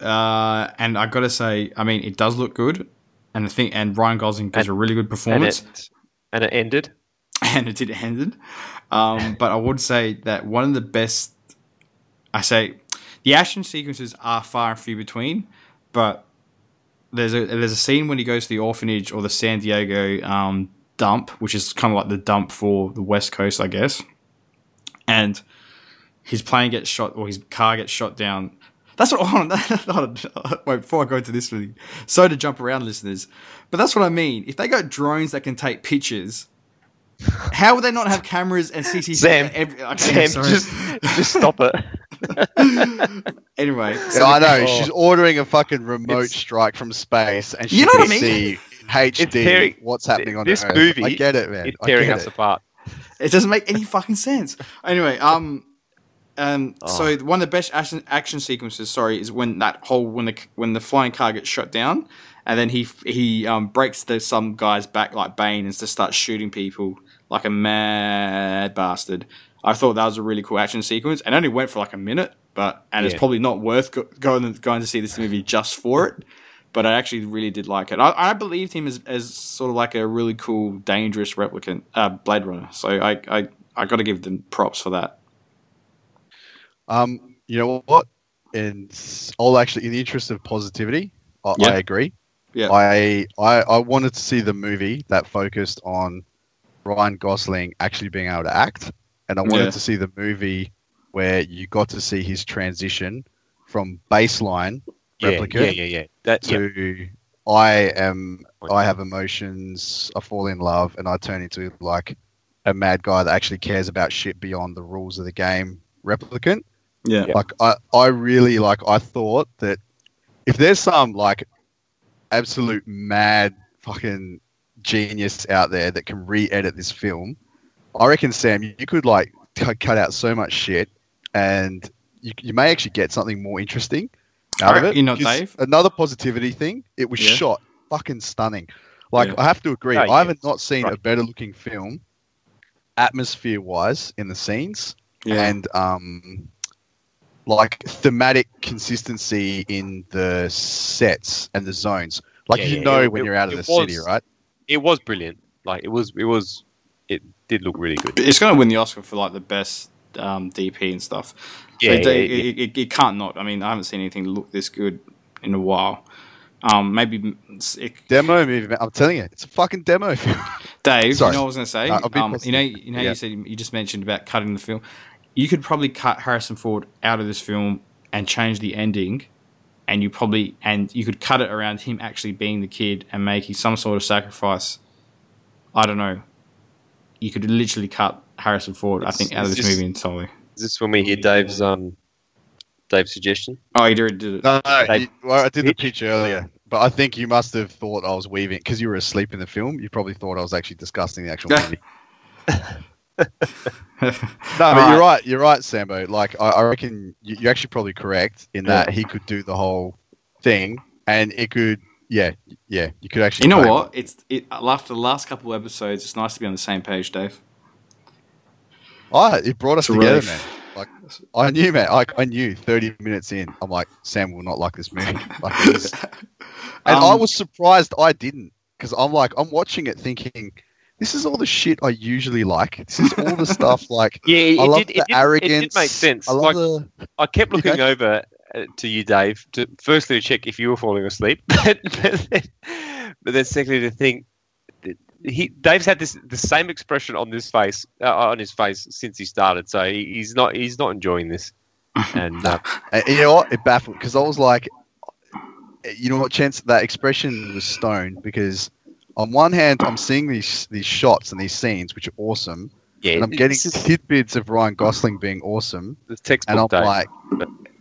uh, and I gotta say, I mean, it does look good, and I think, and Ryan Gosling gives And- a really good And performance. it, and it ended. and it did ended. Um, but I would say that one of the best, I say, the action sequences are far and few between, but there's a there's a scene when he goes to the orphanage or the San Diego um, dump, which is kind of like the dump for the West Coast, I guess, and his plane gets shot or his car gets shot down. That's what. Hold on, wait, before I go into this, so to jump around, listeners. But that's what I mean. If they got drones that can take pictures, how would they not have cameras and CCTV? Sam, every, okay, Sam, sorry. just just stop it. anyway, Yeah, so I know Oh. she's ordering a fucking remote strike from space and she You know can what I mean? see HD tearing- what's happening on this Earth. movie I get it man It's I tearing get us it. apart. It doesn't make any fucking sense. Anyway, um, um, Oh. so one of the best action, action sequences, sorry, is when that whole when the when the flying car gets shot down, and then he he um breaks the some guy's back like Bane and just starts shooting people like a mad bastard. I thought that was a really cool action sequence, and only went for like a minute, but and it's probably not worth go, going going to see this movie just for it. But I actually really did like it. I, I believed him as, as sort of like a really cool, dangerous replicant, uh, Blade Runner. So I, I, I got to give them props for that. Um, you know what? And I'll actually, in the interest of positivity, I, Yeah. I agree. Yeah. I, I I wanted to see the movie that focused on Ryan Gosling actually being able to act, and I wanted Yeah. to see the movie where you got to see his transition from baseline Yeah, replicant yeah, yeah, yeah. That, yeah. to I am I have emotions, I fall in love, and I turn into like a mad guy that actually cares about shit beyond the rules of the game replicant. Yeah. Yeah. Like I, I really like I thought that if there's some like absolute mad fucking genius out there that can re-edit this film, I reckon Sam, you, you could like c- cut out so much shit and you, you may actually get something more interesting out of it. you know, 'Cause Dave? Another positivity thing, it was Yeah. shot fucking stunning. Like Yeah. I have to agree, Oh, I haven't not seen a better looking film atmosphere wise in the scenes Yeah. and um like thematic consistency in the sets and the zones. Like Yeah, you yeah, know it- when it- you're out of it the city, right? It was brilliant. Like it was. It was. It did look really good. it's going to win the Oscar for like the best um, DP and stuff. Yeah, it, yeah, it, yeah. It, it, it can't not. I mean, I haven't seen anything look this good in a while. Um, maybe it, Demo movie. man. I'm telling you, it's a fucking demo film. Dave, Sorry. you know what I was going to say? Uh, um, you know, you know, Yeah. you said you just mentioned about cutting the film. You could probably cut Harrison Ford out of this film and change the ending, and you probably and you could cut it around him actually being the kid and making some sort of sacrifice. I don't know. You could literally cut Harrison Ford, I think, out of it's this movie entirely. Is this when we hear Dave's um Dave's suggestion? Oh, he did, did it. No, no, They- you- well, I did the pitch earlier, but I think you must have thought I was weaving because you were asleep in the film. You probably thought I was actually discussing the actual movie. No, but Alright. you're right. You're right, Sambo. Like I, I reckon you, you're actually probably correct in that Yeah. he could do the whole thing, and it could. Yeah, yeah. You could actually. You know what? It's it after the last couple of episodes. It's nice to be on the same page, Dave. Oh, it brought us together, relief. man. Like I knew, man. Like I knew. Thirty minutes in, I'm like, Sam will not like this movie. Like, was- and I Um, was surprised I didn't because I'm like, I'm watching it thinking, this is all the shit I usually like. This is all the stuff like. Yeah, it, I love did, the it, did, arrogance. it did make sense. I love like the. I kept looking over uh, to you, Dave, to firstly to check if you were falling asleep, but, but, then, but then secondly to think he Dave's had this the same expression on this face uh, on his face since he started, so he, he's not he's not enjoying this. And uh, you know what? It baffled because I was like, you know what, Chance? That expression was stone because on one hand, I'm seeing these these shots and these scenes which are awesome, yeah, and I'm getting this is tidbits of Ryan Gosling being awesome, the and I'm Dave. like,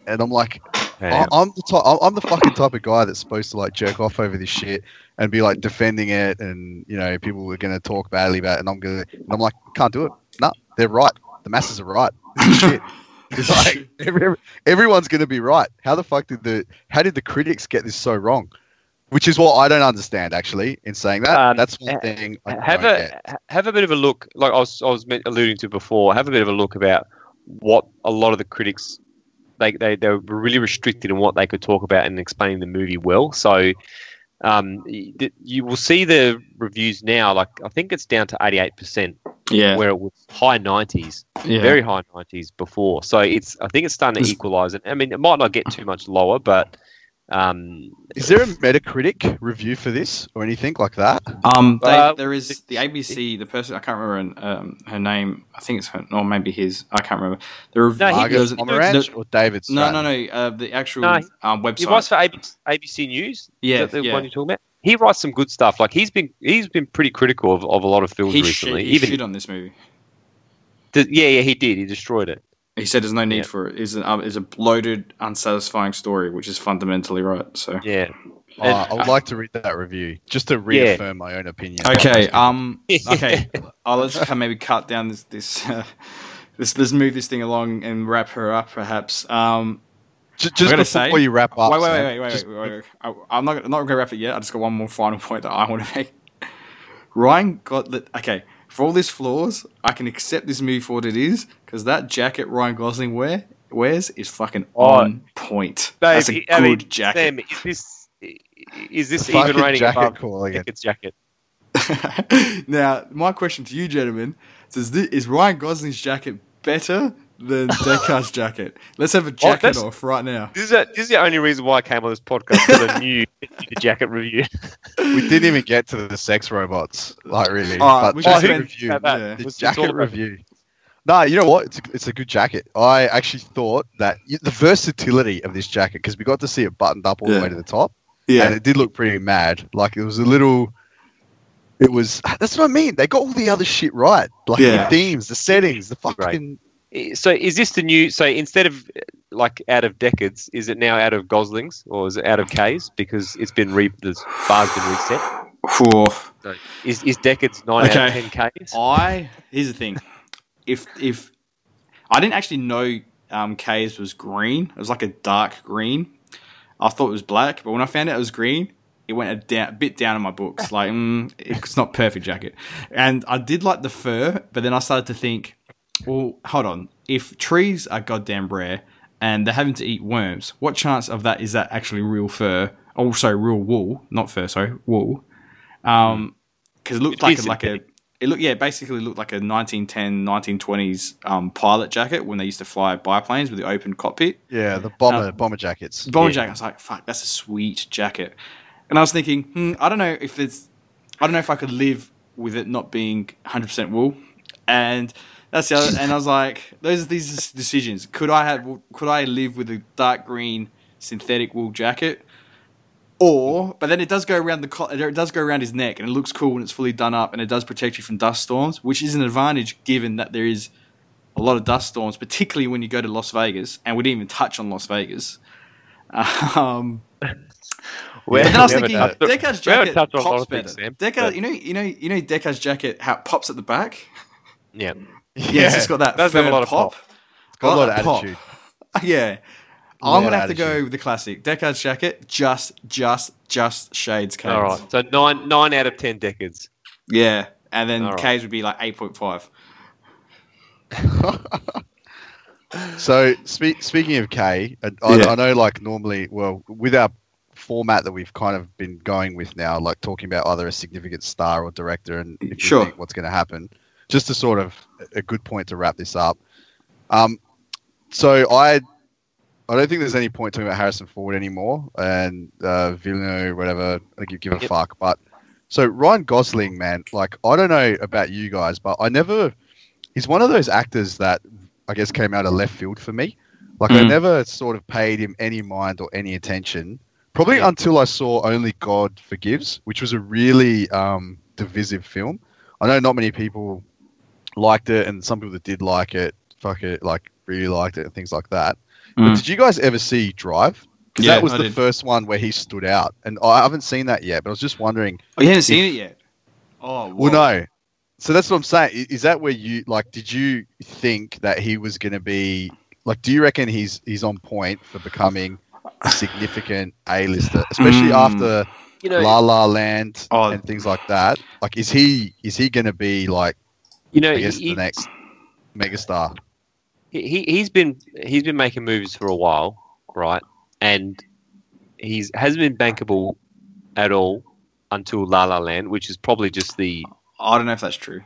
and I'm like, Yeah. I- I'm the type, I'm- I'm the fucking type of guy that's supposed to like jerk off over this shit and be like defending it, and you know people are gonna talk badly about it, and I'm gonna, and I'm like, can't do it. No, they're right. The masses are right. Shit. It's like every, every- everyone's gonna be right. How the fuck did the how did the critics get this so wrong? Which is what I don't understand actually. In saying that, Um, that's one thing I have don't a get. have a bit of a look. Like I was I was alluding to before. Have a bit of a look about what a lot of the critics they they they were really restricted in what they could talk about and explaining the movie well. So. Um, you will see the reviews now. Like I think it's down to eighty-eight percent, yeah, where it was high nineties, yeah. very high nineties before. So it's I think it's starting to equalise. it. I mean, it might not get too much lower, but um, Is there a Metacritic review for this or anything like that? Um, they, Uh, there is the ABC. The person I can't remember um, her name. I think it's her, or maybe his. I can't remember. The rev- No, he- Margaret there's- the- or David no, no, no. Uh, the actual No, um, He website. writes for ABC, ABC News. Is Yeah, that the yeah. one you're talking about? He writes some good stuff. Like he's been he's been pretty critical of, of a lot of films he shit, recently. he Even shit on this movie. the- yeah, yeah, he did. He destroyed it. He said there's no need Yeah. for it. Is an um, is a bloated, unsatisfying story, which is fundamentally right. So Yeah. Oh, I would like to read that review just to reaffirm my own opinion. okay, um, okay. Oh, let's kind of maybe cut down this this. Uh, Let's, let's move this thing along and wrap her up, perhaps. Um, Ju- I just before say- you wrap up, wait, wait, Sam, wait, wait, wait, just- wait, wait, wait. I, I'm not, I'm not going to wrap it yet. I just got one more final point that I want to make. Ryan got that. Okay, for all these flaws, I can accept this movie for what it is because that jacket Ryan Gosling wear wears is fucking Oh, on point. That's a Dave, good I mean, jacket. Sam, is this is this even rating jacket above call again. Pickett's jacket? now, my question to you, gentlemen, is, this, is Ryan Gosling's jacket better than Deckard's jacket? Let's have a oh, jacket that's- off right now. This is, a, this is the only reason why I came on this podcast for I new jacket review. we didn't even get to the sex robots, like really. All right, but we the can jacket spend- review, How Yeah. the jacket review. No, you know what? It's a, it's a good jacket. I actually thought that the versatility of this jacket because we got to see it buttoned up all Yeah. the way to the top. Yeah. and it did look pretty mad. Like it was a little. It was. That's what I mean. They got all the other shit right. Like Yeah. the themes, the settings, the fucking. I- So is this the new? So instead of like out of Deckards, is it now out of Goslings or is it out of K's because it's been re the bar's been reset? Phew. So is is Deckards nine out of ten K's? I here's the thing. If if I didn't actually know um, K's was green, it was like a dark green. I thought it was black, but when I found out it was green, it went a, down, a bit down in my books. Like mm, it's not perfect jacket, and I did like the fur, but then I started to think, well, hold on. If trees are goddamn rare and they're having to eat worms, what chance of that is that actually real fur? Also, real wool, not fur, sorry, wool. Um, because it looked It's like a, like a it looked yeah basically looked like a 1910 1920s um, pilot jacket when they used to fly biplanes with the open cockpit Yeah, the bomber Uh, bomber jackets. bomber Yeah. jacket i was like fuck that's a sweet jacket and i was thinking hmm, i don't know if it's i don't know if i could live with it not being 100% wool and that's the other and i was like those are these decisions could i have could i live with a dark green synthetic wool jacket or, but then it does go around the it does go around his neck, and it looks cool when it's fully done up, and it does protect you from dust storms, which is an advantage given that there is a lot of dust storms, particularly when you go to Las Vegas, and we didn't even touch on Las Vegas. Um, Where- I was thinking, touched- Deckard's jacket touched on a lot pops things, better. Deckard, you know, you know, you know, Deckard's jacket how it pops at the back. yeah. Yeah, it's just got that Does have a lot of pop. pop. It's got a lot of pop. attitude. Yeah. I'm of gonna have to go with the classic Deckard's jacket. Just, just, just shades. K's. All right. So nine nine out of ten Deckards. Yeah, and then All right. K's would be like eight point five. So spe- speaking of K, I, I, Yeah. I know like normally, well, with our format that we've kind of been going with now, like talking about either a significant star or director, and if you Sure. think what's going to happen, just to sort of a good point to wrap this up. Um, so I, I don't think there's any point talking about Harrison Ford anymore, and uh, Villeneuve, whatever. I don't give, give a Yep. fuck. But so Ryan Gosling, man, like I don't know about you guys, but I never. He's one of those actors that I guess came out of left field for me. Like I Mm. never sort of paid him any mind or any attention. Probably until I saw Only God Forgives, which was a really um, divisive film. I know not many people liked it, and some people that did like it, fuck it, like really liked it, and things like that. But Mm. did you guys ever see Drive? 'Cause Yeah, that was I the did. first one where he stood out, and I haven't seen that yet. But I was just wondering. Oh, you haven't seen it yet? Oh, Well, no. So that's what I'm saying. Is that where you like? Did you think that he was going to be like? Do you reckon he's he's on point for becoming a significant A-lister, especially Mm. after You know. La La Land Oh. and things like that? Like, is he is he going to be like? You know. I guess the next megastar. he he's been he's been making movies for a while, right? And he's hasn't been bankable at all until La La Land, which is probably just the I don't know if that's true.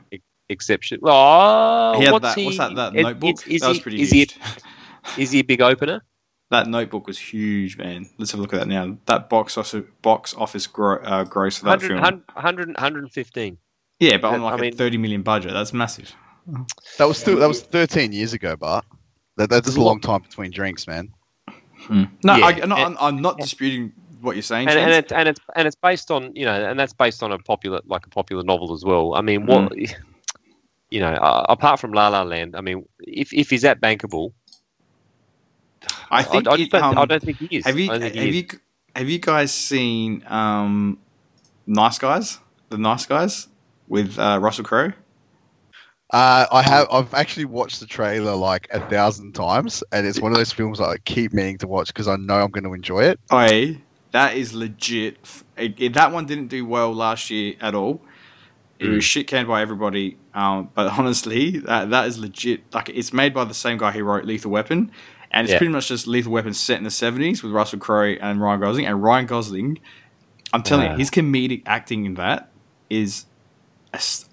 exception. Oh, he had what's that. he? what's that? That is- notebook. Is, is that was he, pretty is he, huge. is he a big opener? that notebook was huge, man. Let's have a look at that now. That box office box office gro- uh, gross for that 100, film. 100, 100, 115. Yeah, but on I like mean- a thirty million budget, that's massive. That was still that was 13 years ago, Bart. That, that's a long time between drinks, man. No, Yeah, I, no and- I'm, I'm not disputing what you're saying. and, and it's and it's and it's based on you know and that's based on a popular like a popular novel as well. I mean, what Mm. you know, uh, apart from La La Land, I mean, if if he's that bankable, I think. I, it, don't, um, I don't think he is. have you have is. you have you guys seen um, Nice Guys? The Nice Guys with uh, Russell Crowe. Uh, I have. I've actually watched the trailer like a thousand times, and it's one of those films I keep meaning to watch because I know I'm going to enjoy it. I that is legit. It, it- that one didn't do well last year at all. It Mm. was shit canned by everybody. Um, but honestly, that that is legit. Like it's made by the same guy who wrote Lethal Weapon, and it's Yeah. pretty much just Lethal Weapon set in the seventies with Russell Crowe and Ryan Gosling. And Ryan Gosling, I'm telling Ah. you, his comedic acting in that is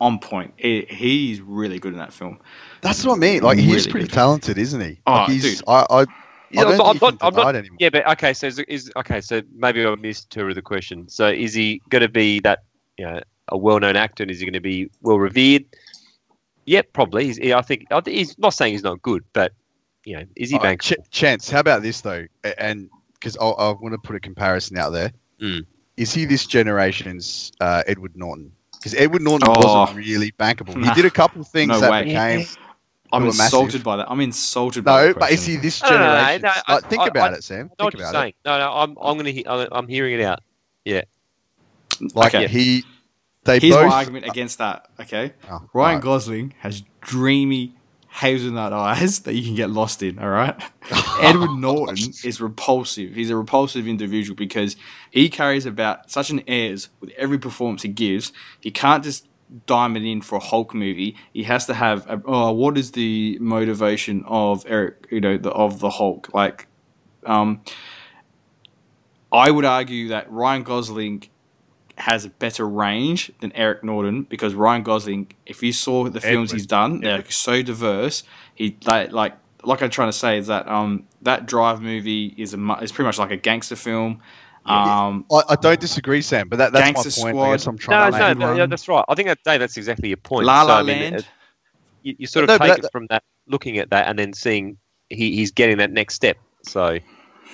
on point. He- he's really good in that film. That's what I mean. Like he's Really pretty good. talented, isn't he? Oh, like, he's, dude. I, I, Yeah, I don't I'm think not- I'm not- I'm deny not- it anymore. Yeah, but okay. So is, is okay. So maybe I missed two of the question. So is he going to be that you know a well-known actor, and is he going to be well-revered? Yeah, probably. He's, yeah, I think I he's not saying he's not good, but you know, is he All right, bankable? Ch- Chance, how about this though? And because I, I want to put a comparison out there. Mm. is he this generation's uh, Edward Norton? Because Edward Norton Oh. wasn't really bankable. Nah. He did a couple things No that way. became I'm insulted massive. by that. I'm insulted by no, that but is question. he this No, no, no, generation? no, like, think I- about I- it, Sam. Think about saying. No, no, I'm, I'm gonna, he- I'm, I'm hearing it out. Yeah. Like Okay. he, they Here's both. my argument uh, against that. Okay, Oh, Ryan alright. Gosling has dreamy hazelnut eyes that you can get lost in. All right, Edward Norton is repulsive. He's a repulsive individual because he carries about such an airs with every performance he gives. He can't just diamond in for a Hulk movie. He has to have a, oh, what is the motivation of Eric? You know, the, of the Hulk. Like, um, I would argue that Ryan Gosling has a better range than Eric Norton because Ryan Gosling, if you saw the films Edward. he's done, they're so diverse. He like like like I'm trying to say is that um that Drive movie is a mu- is pretty much like a gangster film. Um, I, I don't disagree, Sam, but that, that's Gangster my point. Squad. I guess I'm No, trying no, to Good no, one. yeah, that's right. I think that, Dave, that's exactly your point. La La So, I mean, Land. it- you, you sort of No, take that- it from that, looking at that, and then seeing he, he's getting that next step. So,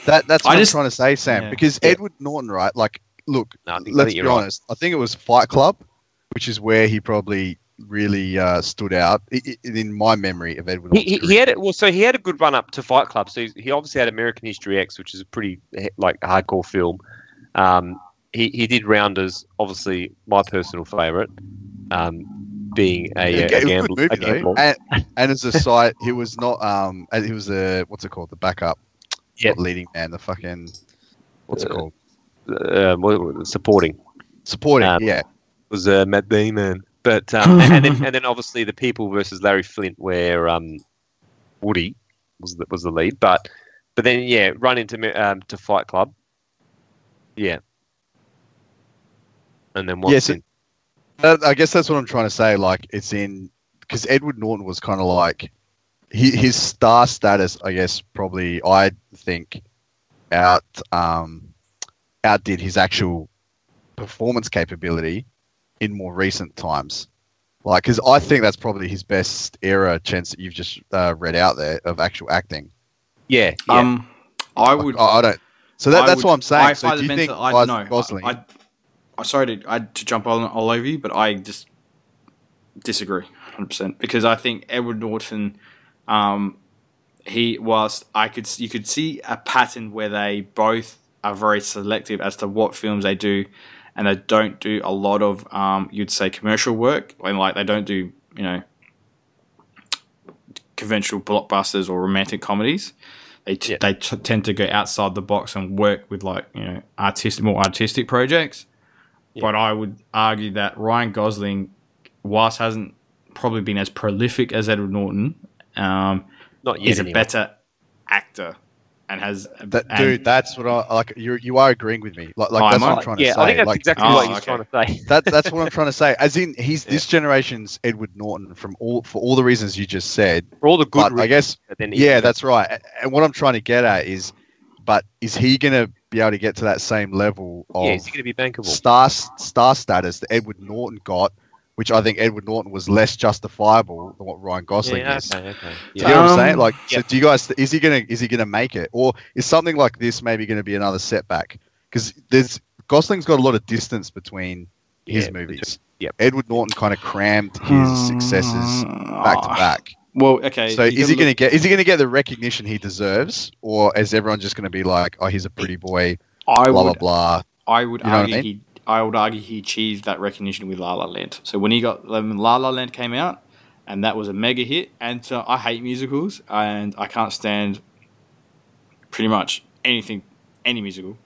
That that's I what just- I'm trying to say, Sam. Yeah. because Yeah. Edward Norton, right? Like, look, no, let's be right. honest. I think it was Fight Club, which is where he probably really uh, stood out in my memory of Edward. He, he, had it. Well, so he had a good run up to Fight Club. So he obviously had American History X, which is a pretty like hardcore film. Um, he he did Rounders, obviously my personal favourite, um, being a, Yeah, a, a gamble, a gambler. And, and as a side, he was not. Um, he was a what's it called? The backup. Not leading man. The fucking what's it Uh, called? Uh, what- what- supporting Supporting. um, yeah. was uh, Matt Damon, but um, and, and then and then obviously the People versus Larry Flynt, where um, Woody was the, was the lead, but but then yeah, run into um, to Fight Club, yeah, and then Yeah, once so- in, That, I guess that's what I'm trying to say. Like, it's in because Edward Norton was kind of like he, his star status. I guess probably I think out um, outdid his actual performance capability in more recent times. Like, because I think that's probably his best era. Chance that you've just uh, read out there of actual acting. yeah, yeah. um, I would. I, I don't. So that, I that's would- what I'm saying. I so do you think fundamentally- I, Ryan no, Gosling? I, I, I sorry to, I, to jump all, all over you, but I just disagree 100 percent because I think Edward Norton, um, he whilst I could you could see a pattern where they both are very selective as to what films they do, and they don't do a lot of um, you'd say commercial work, and like they don't do you know conventional blockbusters or romantic comedies. They, t- Yeah. they t- tend to go outside the box and work with like you know artistic more artistic projects. Yeah. But I would argue that Ryan Gosling, whilst hasn't probably been as prolific as Edward Norton, um, not yet. is a better actor and has that, and- dude, that's what I like. You you are agreeing with me. Like, like Oh, that's am what I? I'm trying to yeah, say. I think that's like, exactly Oh, what he's okay. trying to say. that that's what I'm trying to say. As in, he's this generation's Edward Norton from all for all the reasons you just said. For all the good, But I guess but then he- yeah, that's right. And what I'm trying to get at is, but is he going to be able to get to that same level of yeah, is he going to be bankable? star star status that Edward Norton got, which I think Edward Norton was less justifiable than what Ryan Gosling Yeah, is. okay, okay. Do you know what I'm saying? Like, so do you guys? Is he gonna? Is he gonna make it, or is something like this maybe going to be another setback? Because there's Gosling's got a lot of distance between his Yeah, movies. yep. Edward Norton kind of crammed his hmm. successes back to back. Well, okay. So is he gotta going to get? Is he going to get the recognition he deserves, or is everyone just going to be like, "Oh, he's a pretty boy," I blah would blah blah? I would You know what I argue mean? he. I would argue he achieved that recognition with La La Land. So when he got when La La Land came out, and that was a mega hit. And so I hate musicals, and I can't stand pretty much anything, any musical.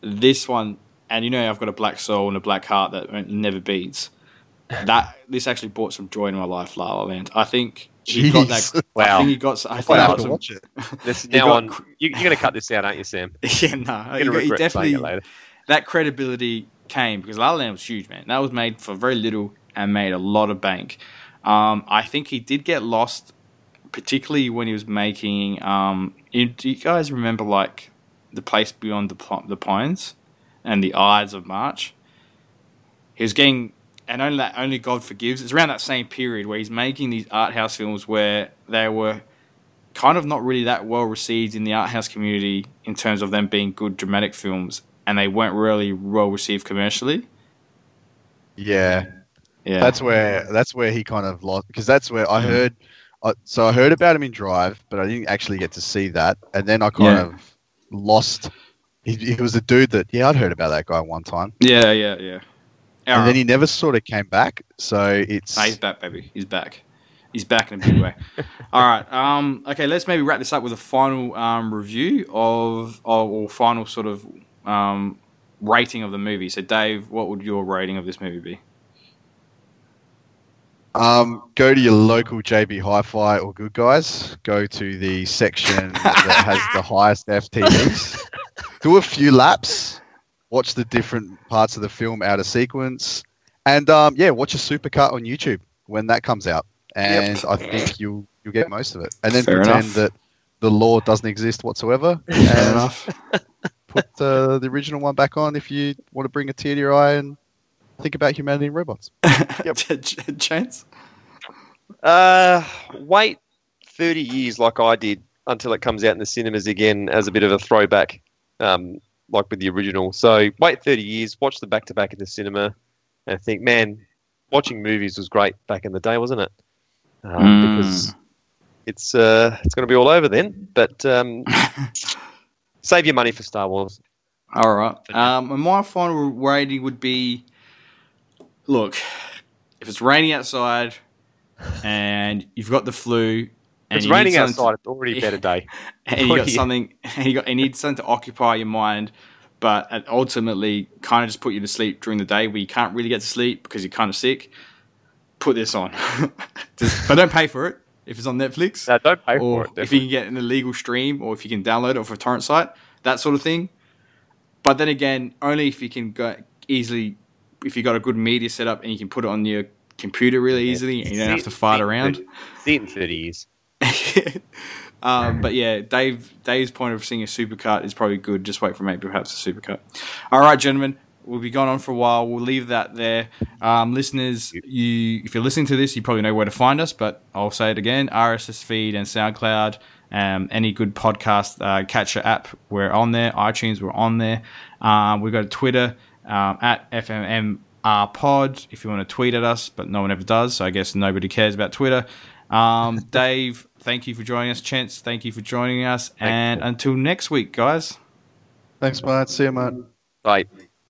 This one, and you know, I've got a black soul and a black heart that never beats. That this actually brought some joy in my life, La La Land. I think he got Jeez. that. I think he got. I think I'll he have got to some, watch it. This He now got on. You, you're going to cut this out, aren't you, Sam? yeah, no, You're he, going to he definitely it later. That credibility came because La La Land was huge, man. That was made for very little and made a lot of bank. Um, I think he did get lost, particularly when he was making. Um, you, do you guys remember like the place beyond the the pines and the Ides of March? He was getting, and only that only God forgives. It's around that same period where he's making these art house films where they were kind of not really that well received in the art house community in terms of them being good dramatic films. And they weren't really well received commercially. Yeah, Yeah, that's where that's where he kind of lost because that's where I Mm. heard. Uh, so I heard about him in Drive, but I didn't actually get to see that, and then I kind Yeah. of lost. He, he was a dude that yeah I'd heard about that guy one time, yeah, yeah, yeah. and then he never sort of came back. So it's Nah, he's back, baby. He's back. He's back in a big way. All right. Um, okay, let's maybe wrap this up with a final um, review of, or, or final sort of um, rating of the movie. So, Dave, what would your rating of this movie be? Um, go to your local JB Hi-Fi or Good Guys. Go to the section that has the highest FTEs. Do a few laps. Watch the different parts of the film out of sequence, and um, yeah, watch a supercut on YouTube when that comes out. And I think you'll you'll get most of it. And then Fair pretend enough. that the law doesn't exist whatsoever. Fair enough. put uh, the original one back on if you want to bring a tear to your eye and think about humanity and robots. Ch- Chance? Uh, wait 30 years like I did until it comes out in the cinemas again as a bit of a throwback, um, like with the original. So wait 30 years, watch the back to back in the cinema, and think, man, watching movies was great back in the day, wasn't it? Um, Mm. Because it's uh, it's going to be all over then. But um, save your money for Star Wars. All right. Um, and my final rating would be look, if it's raining outside and you've got the flu, and It's raining outside. It's already a better day. and you got something, and you got you need something to occupy your mind, but ultimately kind of just put you to sleep during the day where you can't really get to sleep because you're kind of sick. Put this on, Just- but don't pay for it if it's on Netflix No, don't pay or for it. if you can get an illegal stream or if you can download it off a torrent site, that sort of thing. But then again, only if you can go easily, if you got a good media setup and you can put it on your computer really Yeah. easily and you don't See have to fight see around. 30 See it in 30 years. um, but yeah, Dave Dave's point of seeing a supercut is probably good. Just wait for maybe perhaps a supercut. All right, gentlemen, we'll be gone on for a while. We'll leave that there. Um, listeners, you if you're listening to this, you probably know where to find us. But I'll say it again: RSS feed and SoundCloud. Um, any good podcast uh, catcher app, we're on there. iTunes, we're on there. Um, we've got a Twitter um, at FMMR Pod if you want to tweet at us, but no one ever does. So I guess nobody cares about Twitter. Um, Dave, thank you for joining us. Chance, thank you for joining us. and until next week, guys. Thanks, mate. See you, mate. Bye.